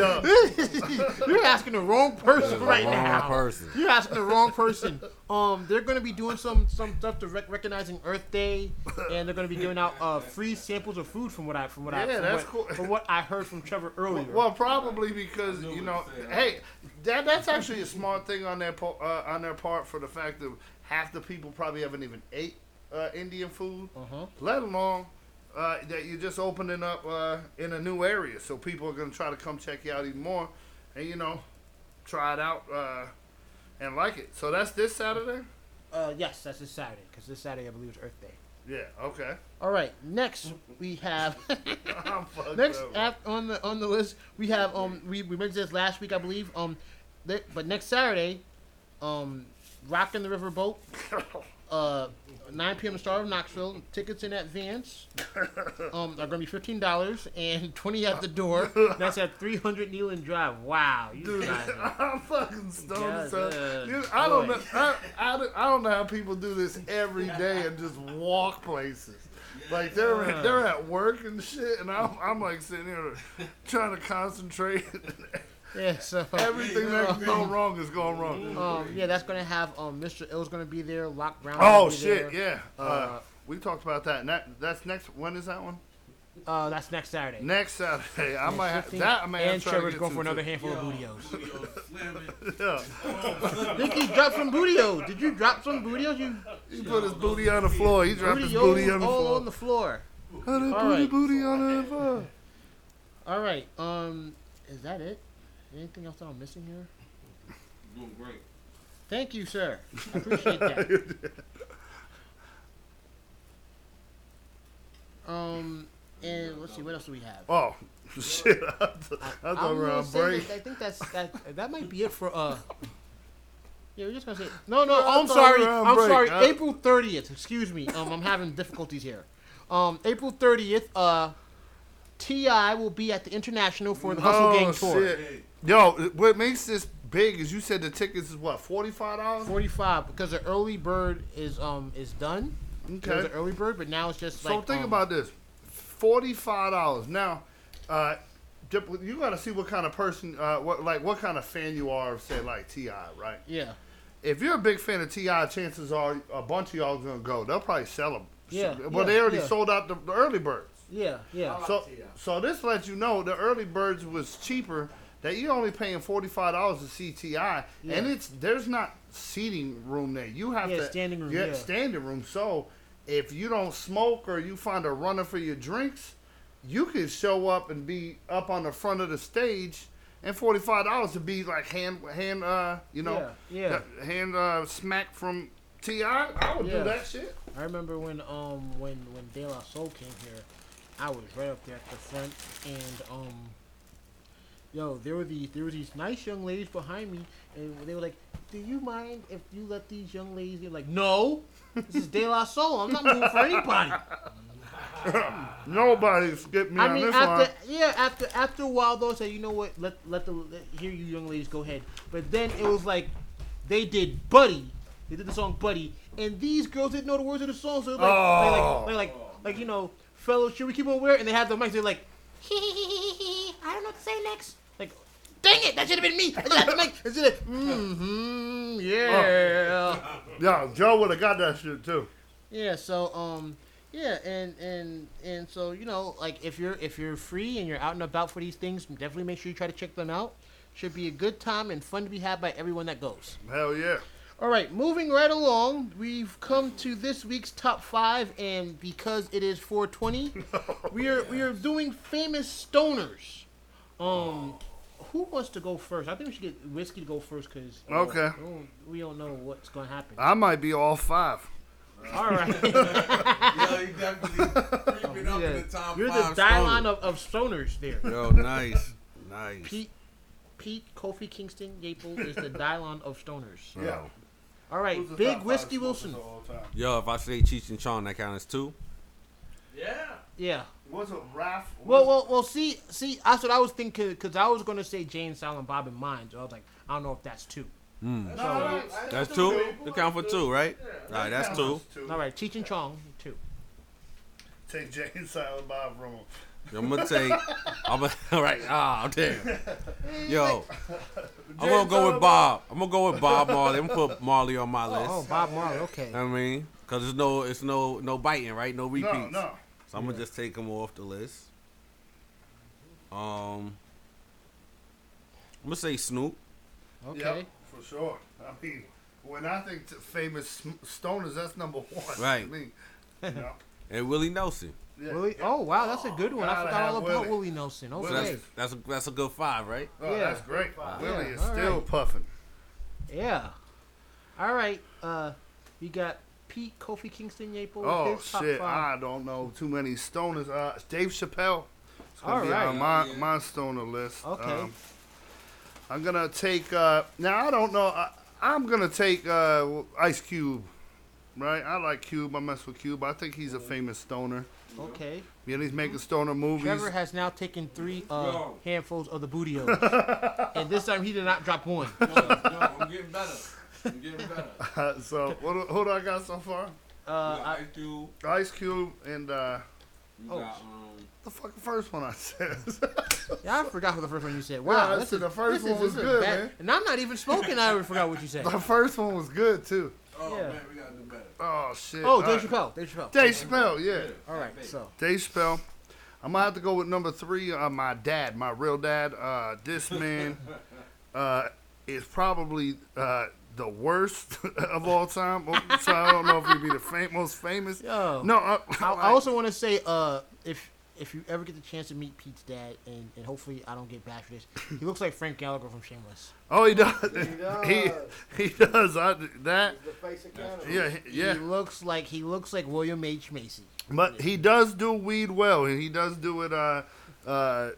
You're asking the wrong person right Wrong now. person. You're asking the wrong person. Um, they're going to be doing some some stuff to rec- recognizing Earth Day, and they're going to be giving out uh, free samples of food from what I from what I Yeah, from that's what, cool. from what I heard from Trevor earlier. Well, probably because you know, hey, that that's actually a smart thing on their po- uh, on their part for the fact that half the people probably haven't even ate uh, Indian food, Uh-huh. let alone uh, that you're just opening up uh, in a new area, so people are gonna try to come check you out even more, and you know, try it out uh, and like it. So that's this Saturday. Uh, yes, that's this Saturday because this Saturday I believe is Earth Day. Yeah. Okay. All right, next we have I'm fucked next on the on the list we have um we, we mentioned this last week I believe um th- but next Saturday um Rockin' the River Boat uh 9 p.m. Star of Knoxville tickets in advance um are gonna be fifteen dollars and twenty at the door that's at 300 Neyland Drive wow you Dude, guys are- I'm fucking stoned. Yes, son. uh, You- I don't boy. know. I, I, don't- I don't know how people do this every day and just walk places. Like they're at, they're at work and shit, and I'm I'm like sitting here trying to concentrate. Yeah so Everything that can go wrong is going wrong. um yeah that's gonna have um Mr. Ill's gonna be there Lock Brown Oh be shit! there. Yeah. Uh, we talked about that. And that that's next. When is that one? uh that's next Saturday Next Saturday. I might have 15 that. I may have and to try to Trevor's going for another too. handful of bootios. Yeah. Nicky dropped some bootios. Did you drop some bootios? You He put his booty on the floor. He dropped his booty on the all floor. on the floor. Put his All booty, right. booty on the floor. All right. Um, is that it? Anything else that I'm missing here? Doing great. Thank you, sir. I appreciate that. Um, and let's see, what else do we have? Oh shit! I, th- I thought we were on break. that- I think that's that. That might be it for uh. Yeah, we're just gonna say no, no. Yeah, I I'm thought sorry. we were on I'm break, sorry. huh? April 30th. Excuse me. Um, I'm having difficulties here. Um, April 30th. Uh, T.I. will be at the International for the Hustle oh Gang tour. shit! Yo, what makes this big is you said the tickets is what forty five dollars. 45 because the early bird is um is done. There was Okay. an early bird, but now it's just So like. think um, about this: forty-five dollars. Now, uh, you got to see what kind of person, uh, what like what kind of fan you are of, say, like T.I., right? Yeah. If you're a big fan of T.I., chances are a bunch of y'all gonna go. They'll probably sell them. Yeah, Well, yeah, they already yeah. sold out the, the early birds. Yeah. Yeah. So, so this lets you know the early birds was cheaper. That you're only paying forty five dollars to CTI, T.I., and it's there's not seating room there. You have Yeah, to standing room, Yeah, yeah. standing room. So if you don't smoke or you find a runner for your drinks, you can show up and be up on the front of the stage, and forty five dollars to be like hand hand uh you know Yeah, yeah. hand uh smack from Ti. I would Yeah. do that shit. I remember when um when when De La Soul came here, I was right up there at the front, and um, yo, there were these there were these nice young ladies behind me, and they were like, "Do you mind if you let these young ladies?" You're like, "No, this is De La Soul. I'm not moving for anybody." Nobody skipped me I mean, this after yeah, after after a while though, say you know what, let let the let, here you young ladies go ahead. But then it was like they did Buddy, they did the song Buddy, and these girls didn't know the words of the song, so like like, Oh. like, like like like you know fellow, should we keep on wearing? And they had the mics. They're like, I don't know what to say next. Like, dang it, that should have been me. I just had the mic. Instead of, mm-hmm, yeah. Yeah, Joe would have got that shit too. Yeah, so um yeah, and and and so you know, like if you're if you're free and you're out and about for these things, definitely make sure you try to check them out. Should be a good time and fun to be had by everyone that goes. Hell yeah. All right, moving right along, we've come to this week's top five, and because it is 420, we are we are doing famous stoners. Um, who wants to go first? I think we should get whiskey to go first because Okay. we don't, we don't know what's gonna happen. I might be all five. All right. Yo, you definitely creeping up Yeah. in the top You're the five dialogue stoners. of, of stoners there. Yo, nice, nice. Pete, Pete, Kofi Kingston, Yaple is the Dylon of stoners. Yeah. All right, Big Whiskey Wilson. Yo, if I say Cheech and Chong, that counts too? Yeah. Yeah. What's a Raph? Well, well, well. See, see, that's what I was thinking because I was gonna say Jane, Silent Bob, and Mine. So I was like, I don't know if that's two. That's two. You count for two, right? All right, that's two. All right, Cheech and Chong, two. Take Jay and Silent Bob from him. I'm gonna take. I'm gonna. All right. Ah, damn. Yo, I'm gonna go with Bob. I'm gonna go with Bob Marley. I'm gonna put Marley on my list. Oh, Bob Marley. Okay. I mean, cause it's no, it's no, no biting, right? No repeats. No, no. So I'm gonna just take him off the list. Um, I'm gonna say Snoop. Okay. Yep, for sure. I mean, when I think t- famous stoners, that's number one. Right. I mean, you know, And Willie Nelson. yeah. Willie. Oh wow, that's a good one. I Gotta forgot all about Willie. Willie Nelson. So Okay. that's that's a, that's a good five, right? Oh, Yeah. that's great. Willie is all still right. puffing. Yeah. All right. Uh, we got Pete, Kofi Kingston, Yaple. Oh his top shit! five. I don't know too many stoners. Uh, Dave Chappelle. It's gonna All be right. on my Yeah. my stoner list. Okay. Um, I'm gonna take. Uh, now I don't know. I, I'm gonna take uh, Ice Cube. Right? I like Cube. I mess with Cube. I think he's a famous stoner. Okay. Yeah, he's making stoner movies. Trevor has now taken three uh, Yo. handfuls of the bootios, and this time he did not drop one. Yo, I'm getting better. I'm getting better. so what? do- Who do I got so far? Uh, I, I do. Ice Cube and uh, Oh. got um. the fucking first one I said. yeah, I forgot what the first one you said. Wow, I this said is, the first one is- was good, bad. man. And I'm not even smoking. I already forgot what you said. the first one was good too. Oh Yeah. man, we gotta do better. Oh shit! Oh, All Dave right. Chappelle. Dave Chappelle. Dave Chappelle, yeah. All right, so Dave Chappelle. I'm gonna have to go with number three. Uh, my dad, my real dad. Uh, this man uh, is probably uh, the worst of all time. So I don't know if he'd be the fam- most famous. Yo. No, uh, I, I also want to say, uh, if if you ever get the chance to meet Pete's dad, and, and hopefully I don't get bashed for this, he looks like Frank Gallagher from Shameless. Oh, he does. does. He he does. I, that. The face of Canada. Yeah, he- yeah. He looks like he looks like William H Macy. But he does do weed well, and he does do it uh, uh, uh,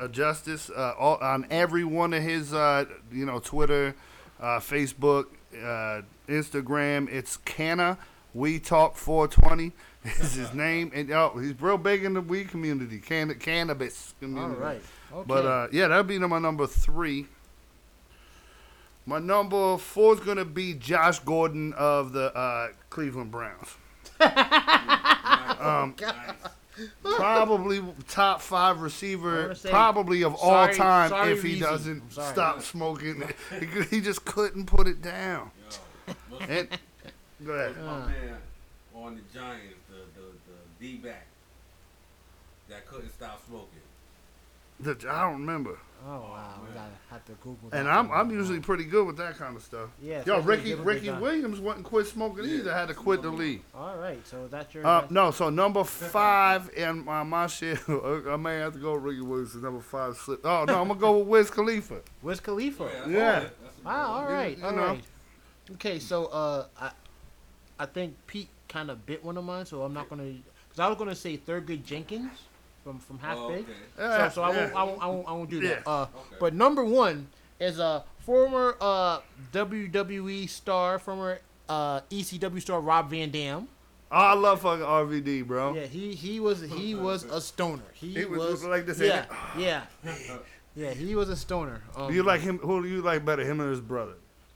uh, justice uh, all, on every one of his, uh, you know, Twitter, uh, Facebook, uh, Instagram. It's Canna We Talk 420 is his name, and oh, he's real big in the weed community, can- cannabis All community. right. Okay. But uh, yeah, that'd be my number three. My number four is gonna be Josh Gordon of the uh, Cleveland Browns. um, probably top five receiver, say, probably of all time sorry, if he Reezy. doesn't sorry. stop smoking. he, he just couldn't put it down. And, go ahead. My Uh. man on the Giants, the the the D back that couldn't stop smoking. The- I don't remember. Oh wow, we gotta have to Google. And I'm. I'm usually pretty good with that kind of stuff. Yeah, Yo, especially Ricky given Ricky the- Williams wouldn't quit smoking Yeah. either. Had to quit the league. All right, so that's your. Uh, no, so number five and my, my shit. I may have to go with Ricky Williams. as Number five slip. Oh no, I'm gonna go with Wiz Khalifa. Wiz Khalifa. Yeah. Wow. All right. you All know. right. Okay, so uh, I, I think Pete kind of bit one of mine, so I'm not gonna. Cause I was gonna say Thurgood Jenkins from from Half Oh, Baked. okay. Yeah, so, so I, won't, I won't, I won't, I won't do that. Yeah. Uh, But number one is a former uh, WWE star, former uh, ECW star Rob Van Dam. Oh, I love fucking RVD, bro. Yeah, he he was he was a stoner. He, He was was, like this, Yeah, yeah, yeah. He was a stoner. Um, Do you like him? Who do you like better, him or his brother?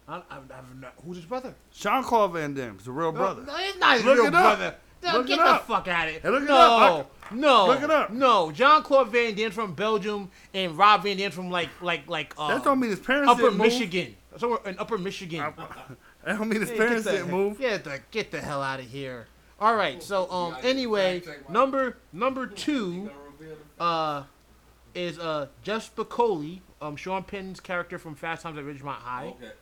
I, I, I've not, who's his brother? Jean Claude Van Damme's the real brother. No, it's not his Look real it up. brother. No, Look get it the fuck out of it. Hey, look it no, up. No, Look it up. No, John Claude Van Damme from Belgium and Rob Van Dam from like like like uh, That don't mean his parents Upper didn't move. Michigan, somewhere in Upper Michigan. That don't mean his Hey, parents the, didn't move. Get the get the hell out of here. All right, so um anyway, fact check my- number number two uh is uh Jeff Spicoli, um Sean Penn's character from Fast Times at Ridgemont High. Okay.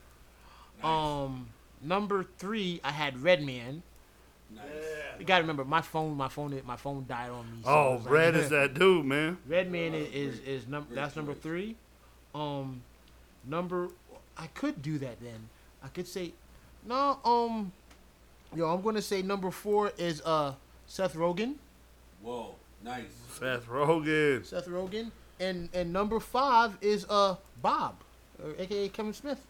Um number three I had Redman. Nice. You gotta remember my phone my phone my phone died on me. so Oh, was like- Red is that dude, man. Redman is is, is num- that's number three. Um, number I could do that then. I could say no. Um, yo, I'm gonna say number four is uh Seth Rogen. Whoa. Nice. Seth Rogen. Seth Rogen, and and number five is uh Bob, or AKA Kevin Smith.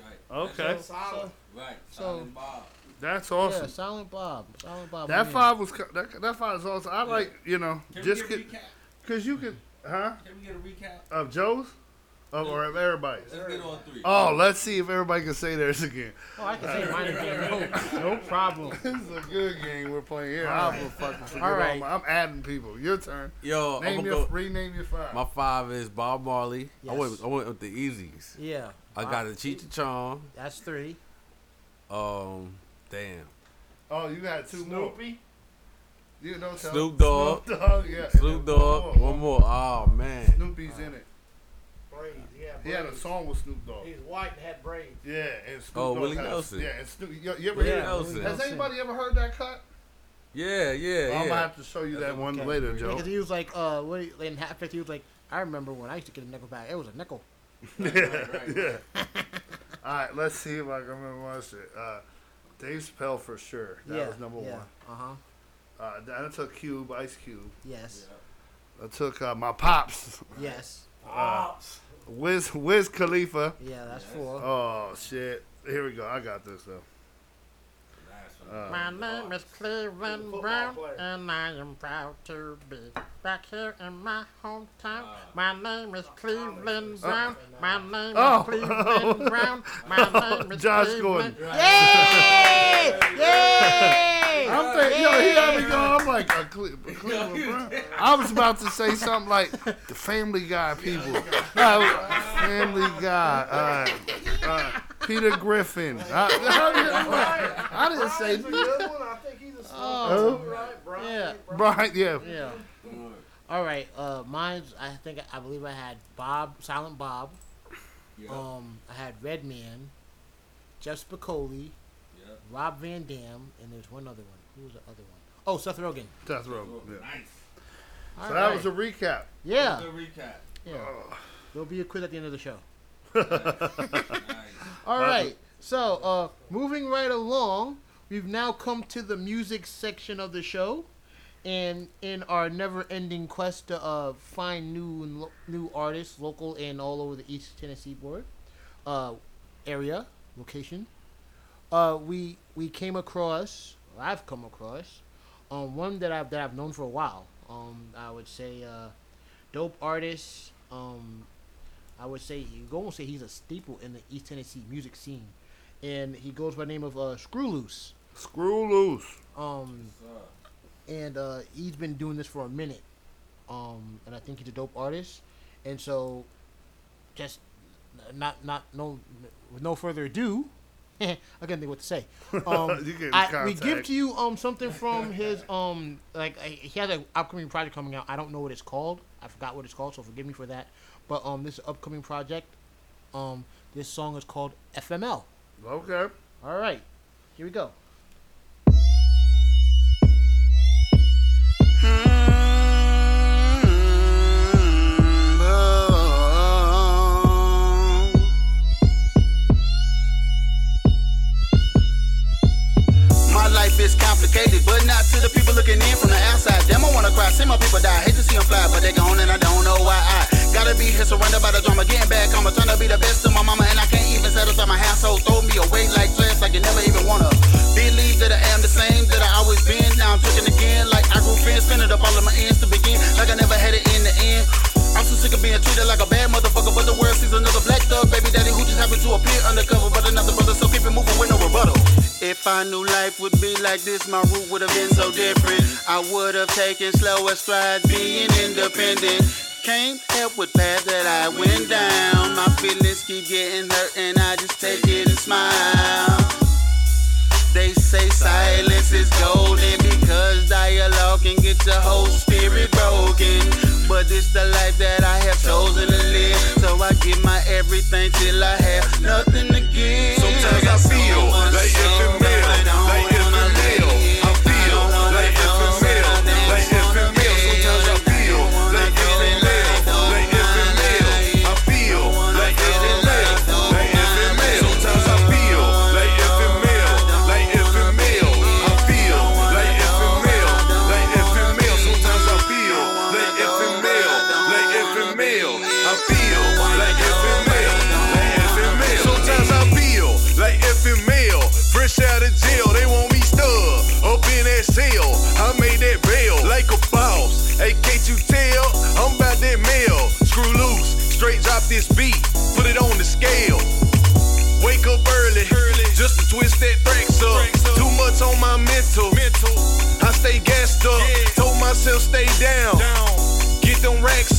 Right. Okay. So, Right. So- Bob. That's yeah, awesome. Silent Bob, Silent Bob. That man. five was that, that five is awesome. I like you know Can just get a get recap? because you can huh Can we get a recap? of Joe's of or of everybody's. Let's get on three. Oh, let's see if everybody can say theirs again. Oh, I can say mine again. No, no problem. This is a good game we're playing here. I'm gonna fucking forget All all right. my- I'm adding people. Your turn. Yo, I'm Name gonna your go. rename your five. My five is Bob Marley. I went. I went with the easies. Yeah, I got a Cheech and Chong. that's three. Um, damn. oh, you got two more. You know tell- Snoop Dogg. Snoop Dogg. Yeah. Snoop Dogg. One more. Oh man. Snoopy's in it. Braids, yeah. He had a braids. song with Snoop Dogg. He's white and had braids. Yeah, and Snoop Oh, Dogg Willie has- Nelson. Yeah, and Snoop. You, you ever Willie hear? Nelson. Has anybody ever heard that cut? Yeah, yeah, I'm gonna yeah. have to show you that one Okay. later, Joe. because he was like, uh, what, in half fifth, he was like, I remember when I used to get a nickel back. It was a nickel. Right, right. yeah. All right, let's see if I can remember my shit. Uh, Dave Chappelle for sure. That yeah, was number yeah. one. Uh huh. Uh, then I took Cube, Ice Cube. Yes. I took uh, my pops, Yes. uh, Wiz Wiz Khalifa. Yeah, that's four. Oh shit! Here we go. I got this though. Uh, My name is Cleveland Football Brown, player. and I am proud to be back here in my hometown. My name is Cleveland Brown. My name Oh. is Cleveland Brown. My name is Josh Cleveland. Gordon. Yay! Yay! I'm thinking, yo, he had me go. I'm like, a Cle- a Cleveland Brown. I was about to say something like the Family Guy people. Uh, family Guy. Uh, uh, Peter Griffin. I, I, I didn't say That's a good one. I think he's a Oh. Right, Brian. Yeah. Brian. Yeah. Yeah. All right. Uh, mine's. I think I believe I had Bob, Silent Bob. Yeah. Um, I had Redman, Jeff Spicoli, Yeah. Rob Van Dam, and there's one other one. Who was the other one? Oh, Seth Rogen. Seth Rogen. Yeah. Nice. All So that was a recap. yeah. Good recap. Yeah. There'll be a quiz at the end of the show. All right. So, uh, moving right along, we've now come to the music section of the show, and in our never-ending quest to uh, find new new artists, local and all over the East Tennessee board, uh, area, location, uh, we we came across, or I've come across, um, one that I've that I've known for a while. Um, I would say, uh, dope artist. Um, I would say you go and say he's a staple in the East Tennessee music scene, and he goes by the name of uh, Screw Loose. Screw loose. Um, and uh, he's been doing this for a minute. Um, and I think he's a dope artist. And so, just not not no with no further ado, I can't think what to say. Um, You I, we give to you um something from his um like uh, he has an upcoming project coming out. I don't know what it's called. I forgot what it's called, so forgive me for that. But um, this upcoming project, um, this song is called FML. Okay. All right, here we go. My life is complicated, but not to the people looking in from the outside. Damn, I wanna cry, see my people die. Hate to see them fly, but they gone and I don't know why I gotta be here surrounded by the drama. Getting back, I'ma be the best to my mama, and I can't even satisfy my household. Throw me away like trash, like you never even wanna believe that I am the same that I always been. Now I'm tricking again, like I grew thin, spinning up all of my ends to begin, like I never had it in the end. I'm so sick of being treated like a bad motherfucker, but the world sees another black thug baby daddy who just happened to appear undercover, but another brother, so keep it moving with no rebuttal. If I knew life would be like this, my route would have been so different. I would have taken slower strides, being independent. Can't help with path that I went down. My feelings keep getting hurt, and I just take it and smile. They say silence is golden because dialogue can get your whole spirit broken. But it's the life that I have chosen to live. So I give my everything till I have nothing to give. Sometimes I feel like infant male,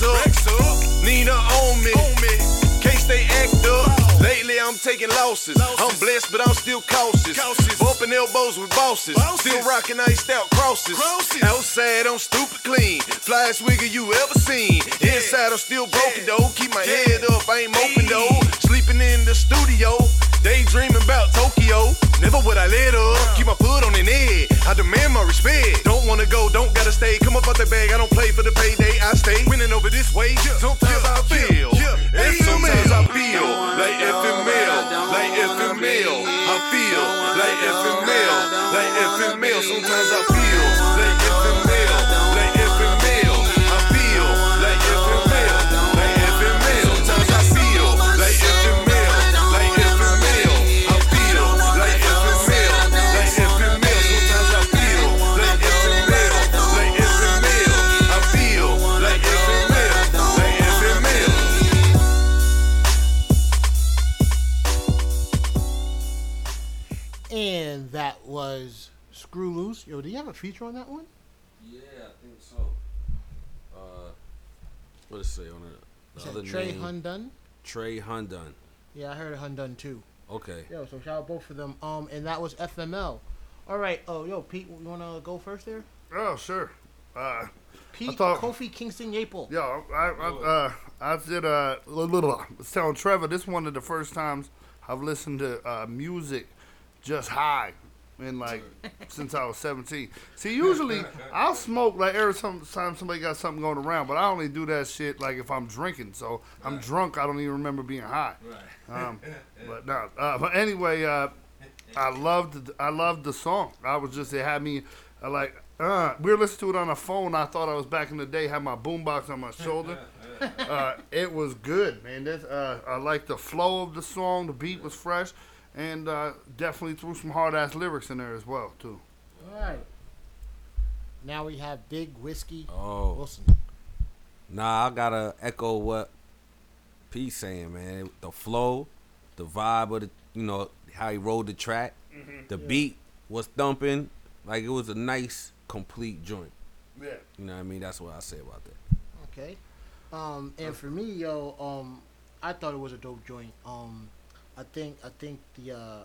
up. Nina on me. Can't stay act up. Lately I'm taking losses. I'm blessed, but I'm still cautious. Bumping elbows with bosses. Still rocking iced out crosses. Outside I'm stupid clean. Flyest wigger you ever seen. Inside I'm still broken though. Keep my head up, I ain't moping though. Sleeping in the studio. Daydreaming about Tokyo. Never would I let up. Keep my foot on the net. I demand my respect. Don't wanna go, don't gotta stay. Come up out the bag. I don't play for the payday. I stay winning over this way. Uh, sometimes I feel. And sometimes I feel like infant a feature on that one? Yeah, I think so. Uh, what does it say on it? Is The other that Trey name, Hundun? Trey Hundun. Yeah, I heard of Hundun too. Okay. Yo, so shout out both of them. Um, and that was FML. All right. Oh, yo, Pete, you wanna go first there? Oh, sure. Uh, Pete, thought- Kofi Kingston Yaple. Yo, I, I, uh, I did uh, a little. I was telling Trevor this one of the first times I've listened to uh, music just high, and like since I was 17. See, usually I'll smoke like every time somebody got something going around, but I only do that shit like if I'm drinking. So I'm drunk, I don't even remember being high. Um, but no. Uh, but anyway, uh, I loved I loved the song. I was just it had me uh, like uh, we were listening to it on a phone. I thought I was back in the day. Had my boombox on my shoulder. uh, it was good, man. This, uh, I like the flow of the song. The beat was fresh, and uh, definitely threw some hard ass lyrics in there as well too. All right. Now we have Big Whiskey Oh, Wilson. nah, I gotta echo what P's saying, man. The flow, the vibe of the, you know, how he rolled the track, the beat was thumping. Like it was a nice, complete joint. Yeah. You know what I mean? That's what I say about that. Okay. Um, and for me, yo, um, I thought it was a dope joint. Um, I think I think the uh,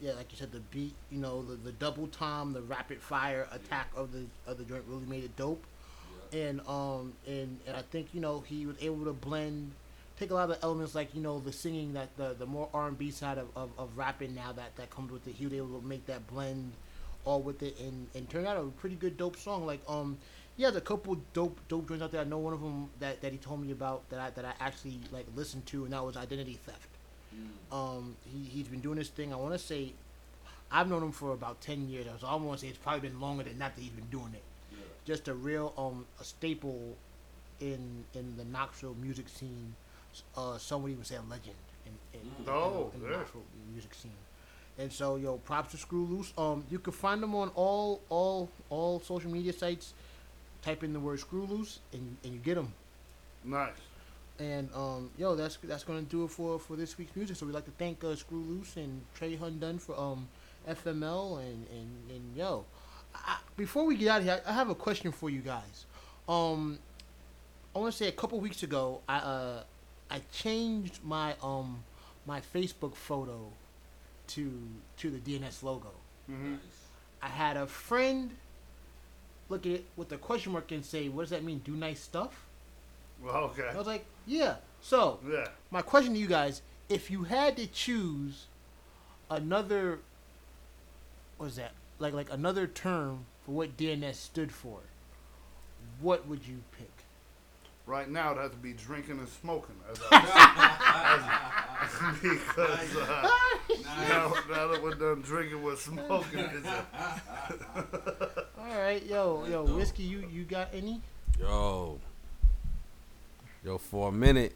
yeah, like you said, the beat, you know, the, the double time, the rapid fire attack of the of the joint really made it dope. And um and, and I think you know he was able to blend, take a lot of the elements like you know the singing that the the more R and B side of, of, of rapping now that that comes with it. He was able to make that blend all with it and and turn out a pretty good dope song. Like um he has a couple dope dope joints out there. I know one of them that, that he told me about that I that I actually like listened to, and that was Identity Theft. Um, he he's been doing this thing. I want to say, I've known him for about ten years. So I want to say it's probably been longer than that that he's been doing it. Yeah. Just a real um a staple in in the Knoxville music scene. Uh, some would even say a legend in, in, in- Oh, in, the. Knoxville music scene. And so, yo, props to Screw Loose. Um, you can find them on all all all social media sites. Type in the word Screw Loose, and and you get them. Nice. And um, yo, that's that's gonna do it for for this week's music. So we'd like to thank uh, Screw Loose and Trey Hundun for um FML, and and, and yo, I, before we get out of here, I, I have a question for you guys. Um, I want to say a couple weeks ago, I uh, I changed my um my Facebook photo to to the DNS logo. Mm-hmm. I had a friend look at it with a question mark and say, "What does that mean? Do nice stuff?" Well, okay. I was like, "Yeah." So Yeah. my question to you guys: If you had to choose another, what was that? Like like another term for what DNS stood for, what would you pick? Right now, it has to be drinking and smoking. As I, as, because uh, now, now that we're done drinking, we're smoking. A, All right, yo, yo, whiskey, you you got any? Yo. Yo, for a minute,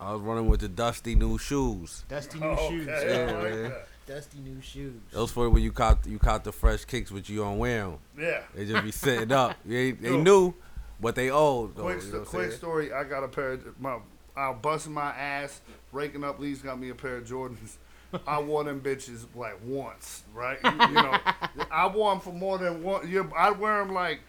I was running with the dusty new shoes. Dusty new okay, shoes. I Yeah, like man. that. Dusty new shoes. Those for when you caught you caught the fresh kicks, but you don't wear them. Yeah. They just be sitting up. They, they Yo. new, but they old. Though, Quick, you know quick story. I got a pair. Of, my, I was busting my ass, raking up leaves. Got me a pair of Jordans. I wore them bitches like once, right? You, you know, I wore them for more than one. You, I wear them like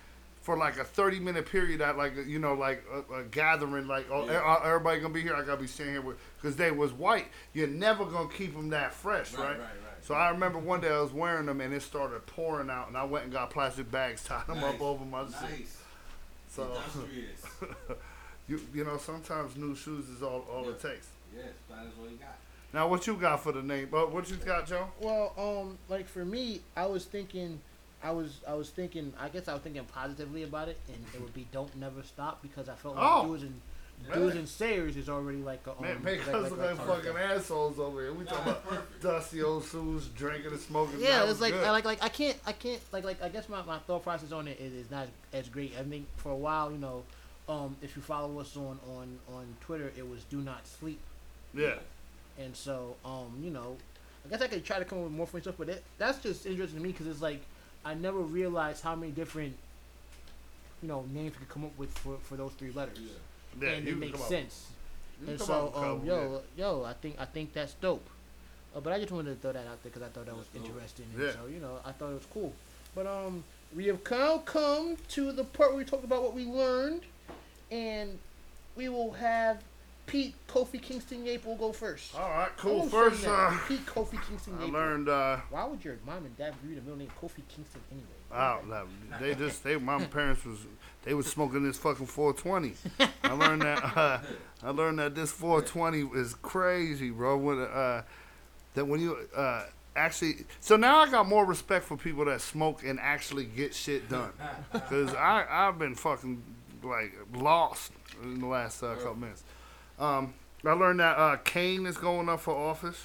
for like a thirty minute period. At like you know, like a, a gathering. Like oh, e- everybody gonna be here. I gotta be staying here with because they was white. You're never gonna keep them that fresh, right? Right, right. So I remember one day I was wearing them and it started pouring out, and I went and got plastic bags, tied them up over my nice. seat. So. You you know sometimes new shoes is all all it takes. Yes, that is what you got. Now what you got for the name? But what you got, Joe? Well, um, like for me, I was thinking, I was, I was thinking, I guess I was thinking positively about it, and it would be "Don't Never Stop" because I felt like Oh. doers and Man. doers and sayers is already like a um, Man, make like- us like- look like- like fucking assholes over here. We talking about dusty old shoes, drinking and smoking. Yeah, That it's was like good. I like like I can't I can't like like I guess my, my thought process on it is, is not as great. I think for a while, you know, um, if you follow us on on on Twitter, it was "Do Not Sleep." yeah. And so, um, you know, I guess I could try to come up with more funny stuff, but that, that's just interesting to me because it's like I never realized how many different, you know, names we could come up with for, for those three letters, Yeah, and you it makes come up- sense. And so, up with a um, couple, yo, yo, I think I think that's dope. Uh, but I just wanted to throw that out there because I thought that was interesting. And Yeah. So you know, I thought it was cool. But um, we have now come to the part where we talk about what we learned, and we will have Pete Kofi Kingston Yape will go first. All right, cool. First, uh, Pete Kofi Kingston I Yape. learned. uh Why would your mom and dad give you the middle name Kofi Kingston anyway? Wow, no, they just they my parents was they was smoking this fucking 420. I learned that uh, I learned that this 420 is crazy, bro. When uh, that when you uh actually so now I got more respect for people that smoke and actually get shit done because I I've been fucking like lost in the last uh, couple minutes. Um, I learned that uh, Kane is going up for office.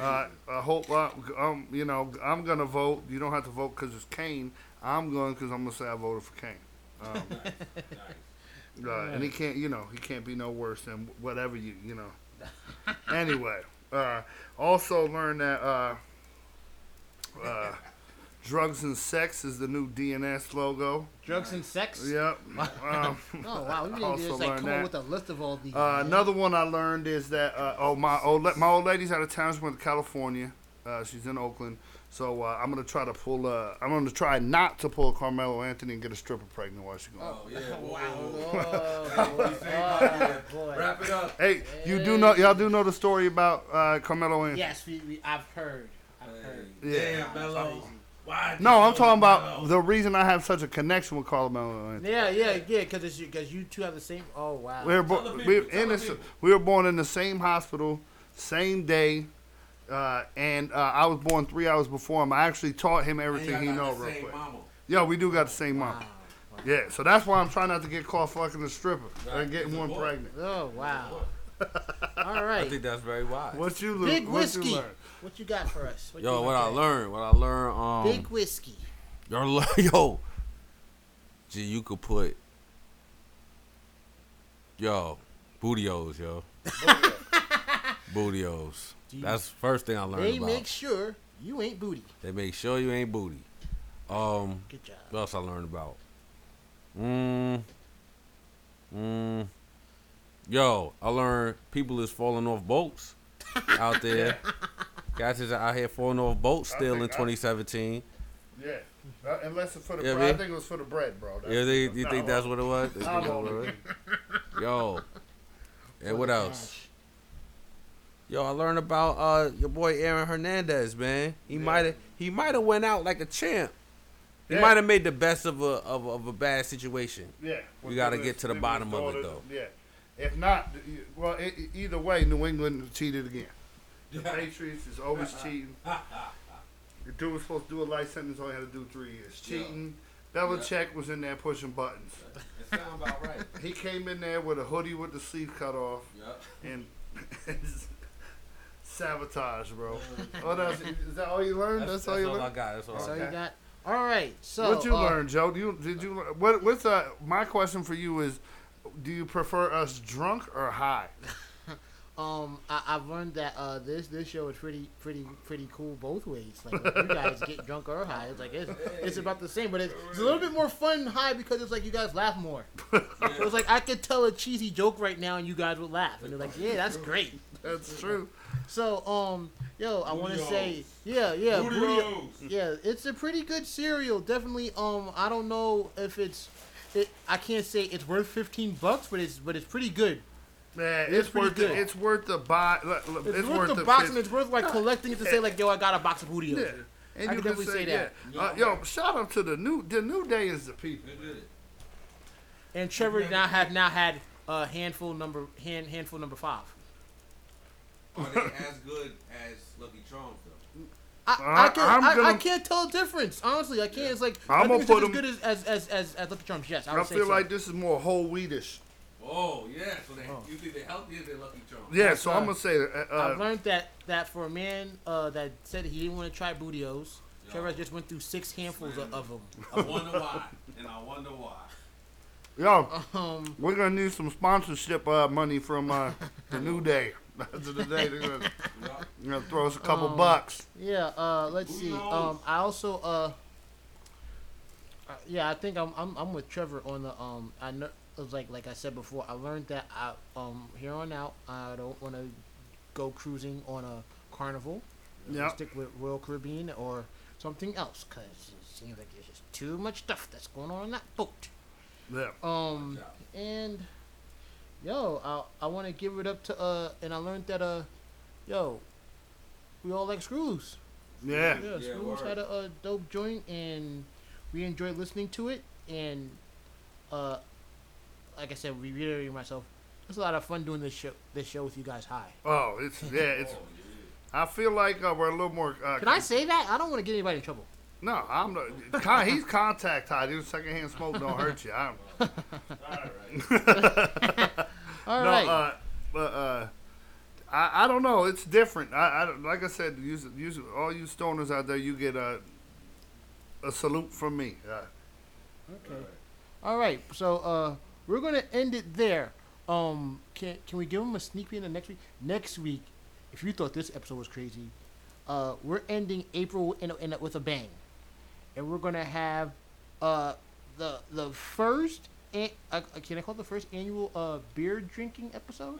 Uh, I hope, uh, um, you know, I'm gonna vote. You don't have to vote because it's Kane. I'm going because I'm gonna say I voted for Kane. Um, uh, and he can't, you know, he can't be no worse than whatever you, you know. anyway, uh, also learned that uh, uh, drugs and sex is the new DNS logo. Drugs and sex. Yep. Um, Oh wow, we need to Also just like learned come that. up with a list of all these. Uh, another one I learned is that uh, oh my old my old lady's out of town. She went to California. Uh, she's in Oakland, so uh, I'm gonna try to pull. Uh, I'm gonna try not to pull Carmelo Anthony and get a stripper pregnant while she's gone. Oh yeah. Wow. whoa. Oh, boy. Wrap it up. Hey, you do know y'all do know the story about uh, Carmelo Anthony? Yes, we, we, I've heard. I've heard. Yeah. Damn, Melo. Why? No, I'm talking about the reason I have such a connection with Carmelo Anthony. Yeah, yeah, yeah. Because it's because you two have the same. Oh wow. We were, Tell bo- we, people, tell in the the, we were born in the same hospital, same day, uh, and uh, I was born three hours before him. I actually taught him everything he know real quick. Yeah, we do got the same mom. Wow. Yeah, so that's why I'm trying not to get caught fucking a stripper and getting one pregnant. Oh wow. All right, I think that's very wise. What you, Big lo- what you whiskey. learn? What you got for us? Yo, what I learned, what I learned, um, Big whiskey. Yo, yo, Gee, you could put, yo, bootios, yo, bootios. That's first thing I learned They about. make sure you ain't booty. they make sure you ain't booty. Um, Good job. what else I learned about? Mm, mm, yo, I learned people is falling off boats out there. Guys is out here falling off boats still in think I- 2017. Yeah. Uh, unless it's for the Yeah, bread. I man. think it was for the bread, bro. That's- You think, you no, think that's what it was? You think I'm that's what it was? Yo. And what else? Yo, I learned about uh your boy Aaron Hernandez, man. He Yeah. might have he might have went out like a champ. He Yeah. might have made the best of a of, of a bad situation. Yeah. We gotta get to the his bottom of it, daughter, though. Yeah. If not, well, e- e- either way, New England cheated again. The Patriots is always cheating. The dude was supposed to do a life sentence, only had to do three years. Cheating. Belichick was in there pushing buttons. It sounds about right. He came in there with a hoodie with the sleeve cut off Yup. and sabotage, bro. What else? Is that all you learned? That's, That's, all you all I learned. got. That's all So I you got. got. All right. So what you uh, learn, Joe? Do you did you learn- what? What's uh? My question for you is, do you prefer us drunk or high? Um, I, I've learned that uh, this this show is pretty pretty pretty cool both ways. Like you guys get drunk or high, it's like it's, it's about the same, but it's, it's a little bit more fun high because it's like you guys laugh more. So it's like I could tell a cheesy joke right now and you guys would laugh, and they're like, "Yeah, that's great." That's true. So um, yo, I want to say, yeah, yeah, booty- yeah, it's a pretty good cereal. Definitely. Um, I don't know if it's, it. I can't say it's worth fifteen bucks, but it's but it's pretty good. Man, It's it's, pretty worth good. the, it's worth the buy. look, look, It's, It's, worth, the box and it's worth like collecting it to say like, yo, I got a box of Booty yeah. And I you can can definitely say, say that. Yeah. Uh, yo, shout out to the new the new day is the people. And Trevor now have now had uh, handful number hand handful number five. Are they as good as Lucky Charms though? I, I- I, can't, I'm I, I can't tell the difference. Honestly, I can't. It's like I'm I gonna put just 'em- as good as as as as, as Lucky Charms. Yes, I, I, say feel so. like this is more whole wheatish. Oh yeah, so they, Oh. you think they're healthier than Lucky Charms? Yeah, That's, so uh, I'm gonna say uh, I've uh, learned that that for a man uh, that said he didn't want to try Bootios, Trevor just went through six handfuls of, of them. I wonder why, and I wonder why. yo, Um, we're gonna need some sponsorship uh, money from uh, the new day. After the day, they're gonna, Yeah. they're gonna throw us a couple Um, bucks. yeah. Uh, let's see. Um, I also uh, uh, yeah, I think I'm, I'm I'm with Trevor on the um. I know it was like like I said before. I learned that I um here on out I don't want to go cruising on a carnival. Yeah. Stick with Royal Caribbean or something else because it seems like there's just too much stuff that's going on in that boat. Yeah. Um, and yo, I I want to give it up to uh, and I learned that uh, yo, we all like Screws. Yeah. Yeah, Yeah, Screws had a, a dope joint, and we enjoyed listening to it. And uh, like I said, reiterating myself, it's a lot of fun doing this show this show with you guys Hi. Oh, it's yeah, it's. I feel like uh, we're a little more. Uh, Can I say that? I don't want to get anybody in trouble. No, I'm not. Con, he's contact high. Dude, secondhand smoke don't hurt you. I'm, All no, right. uh, but uh, I, I don't know. It's different. I, I like I said, use, use all you stoners out there. You get a a salute from me. Uh, Okay. All right. So uh, we're gonna end it there. Um, can can we give them a sneak peek in the next week? Next week, if you thought this episode was crazy, uh, we're ending April in a, in a, with a bang, and we're gonna have uh the the first. An- uh, can I call it the first annual uh beer drinking episode?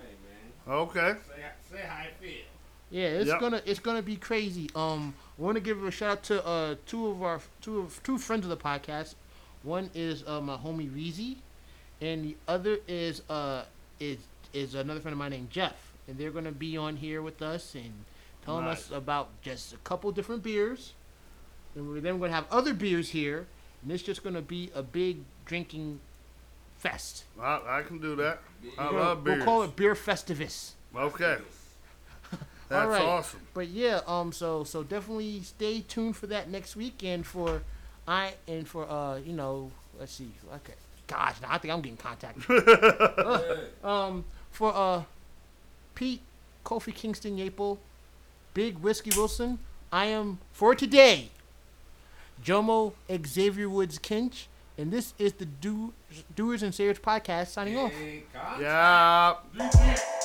okay. Say, say how I feel. Yeah, it's Yep. gonna it's gonna be crazy. Um, I want to give a shout out to uh two of our two of two friends of the podcast. One is uh my homie Reezy, and the other is uh is is another friend of mine named Jeff, and they're gonna be on here with us and telling us about just a couple different beers, and we're then gonna have other beers here, and it's just gonna be a big drinking fest. I, I can do that. I We're gonna- love beers. We'll call it Beer Festivus. Okay. That's right. awesome. But yeah, um, so so definitely stay tuned for that next weekend for I and for uh, you know, let's see, okay, gosh, now I think I'm getting contacted. Ugh. um, for uh, Pete, Kofi Kingston, Yaple, Big Whiskey Wilson, I am for today, Jomo Xavier Woods Kinch, and this is the Do Doers and Sayers podcast signing off. Hey, God. Yeah.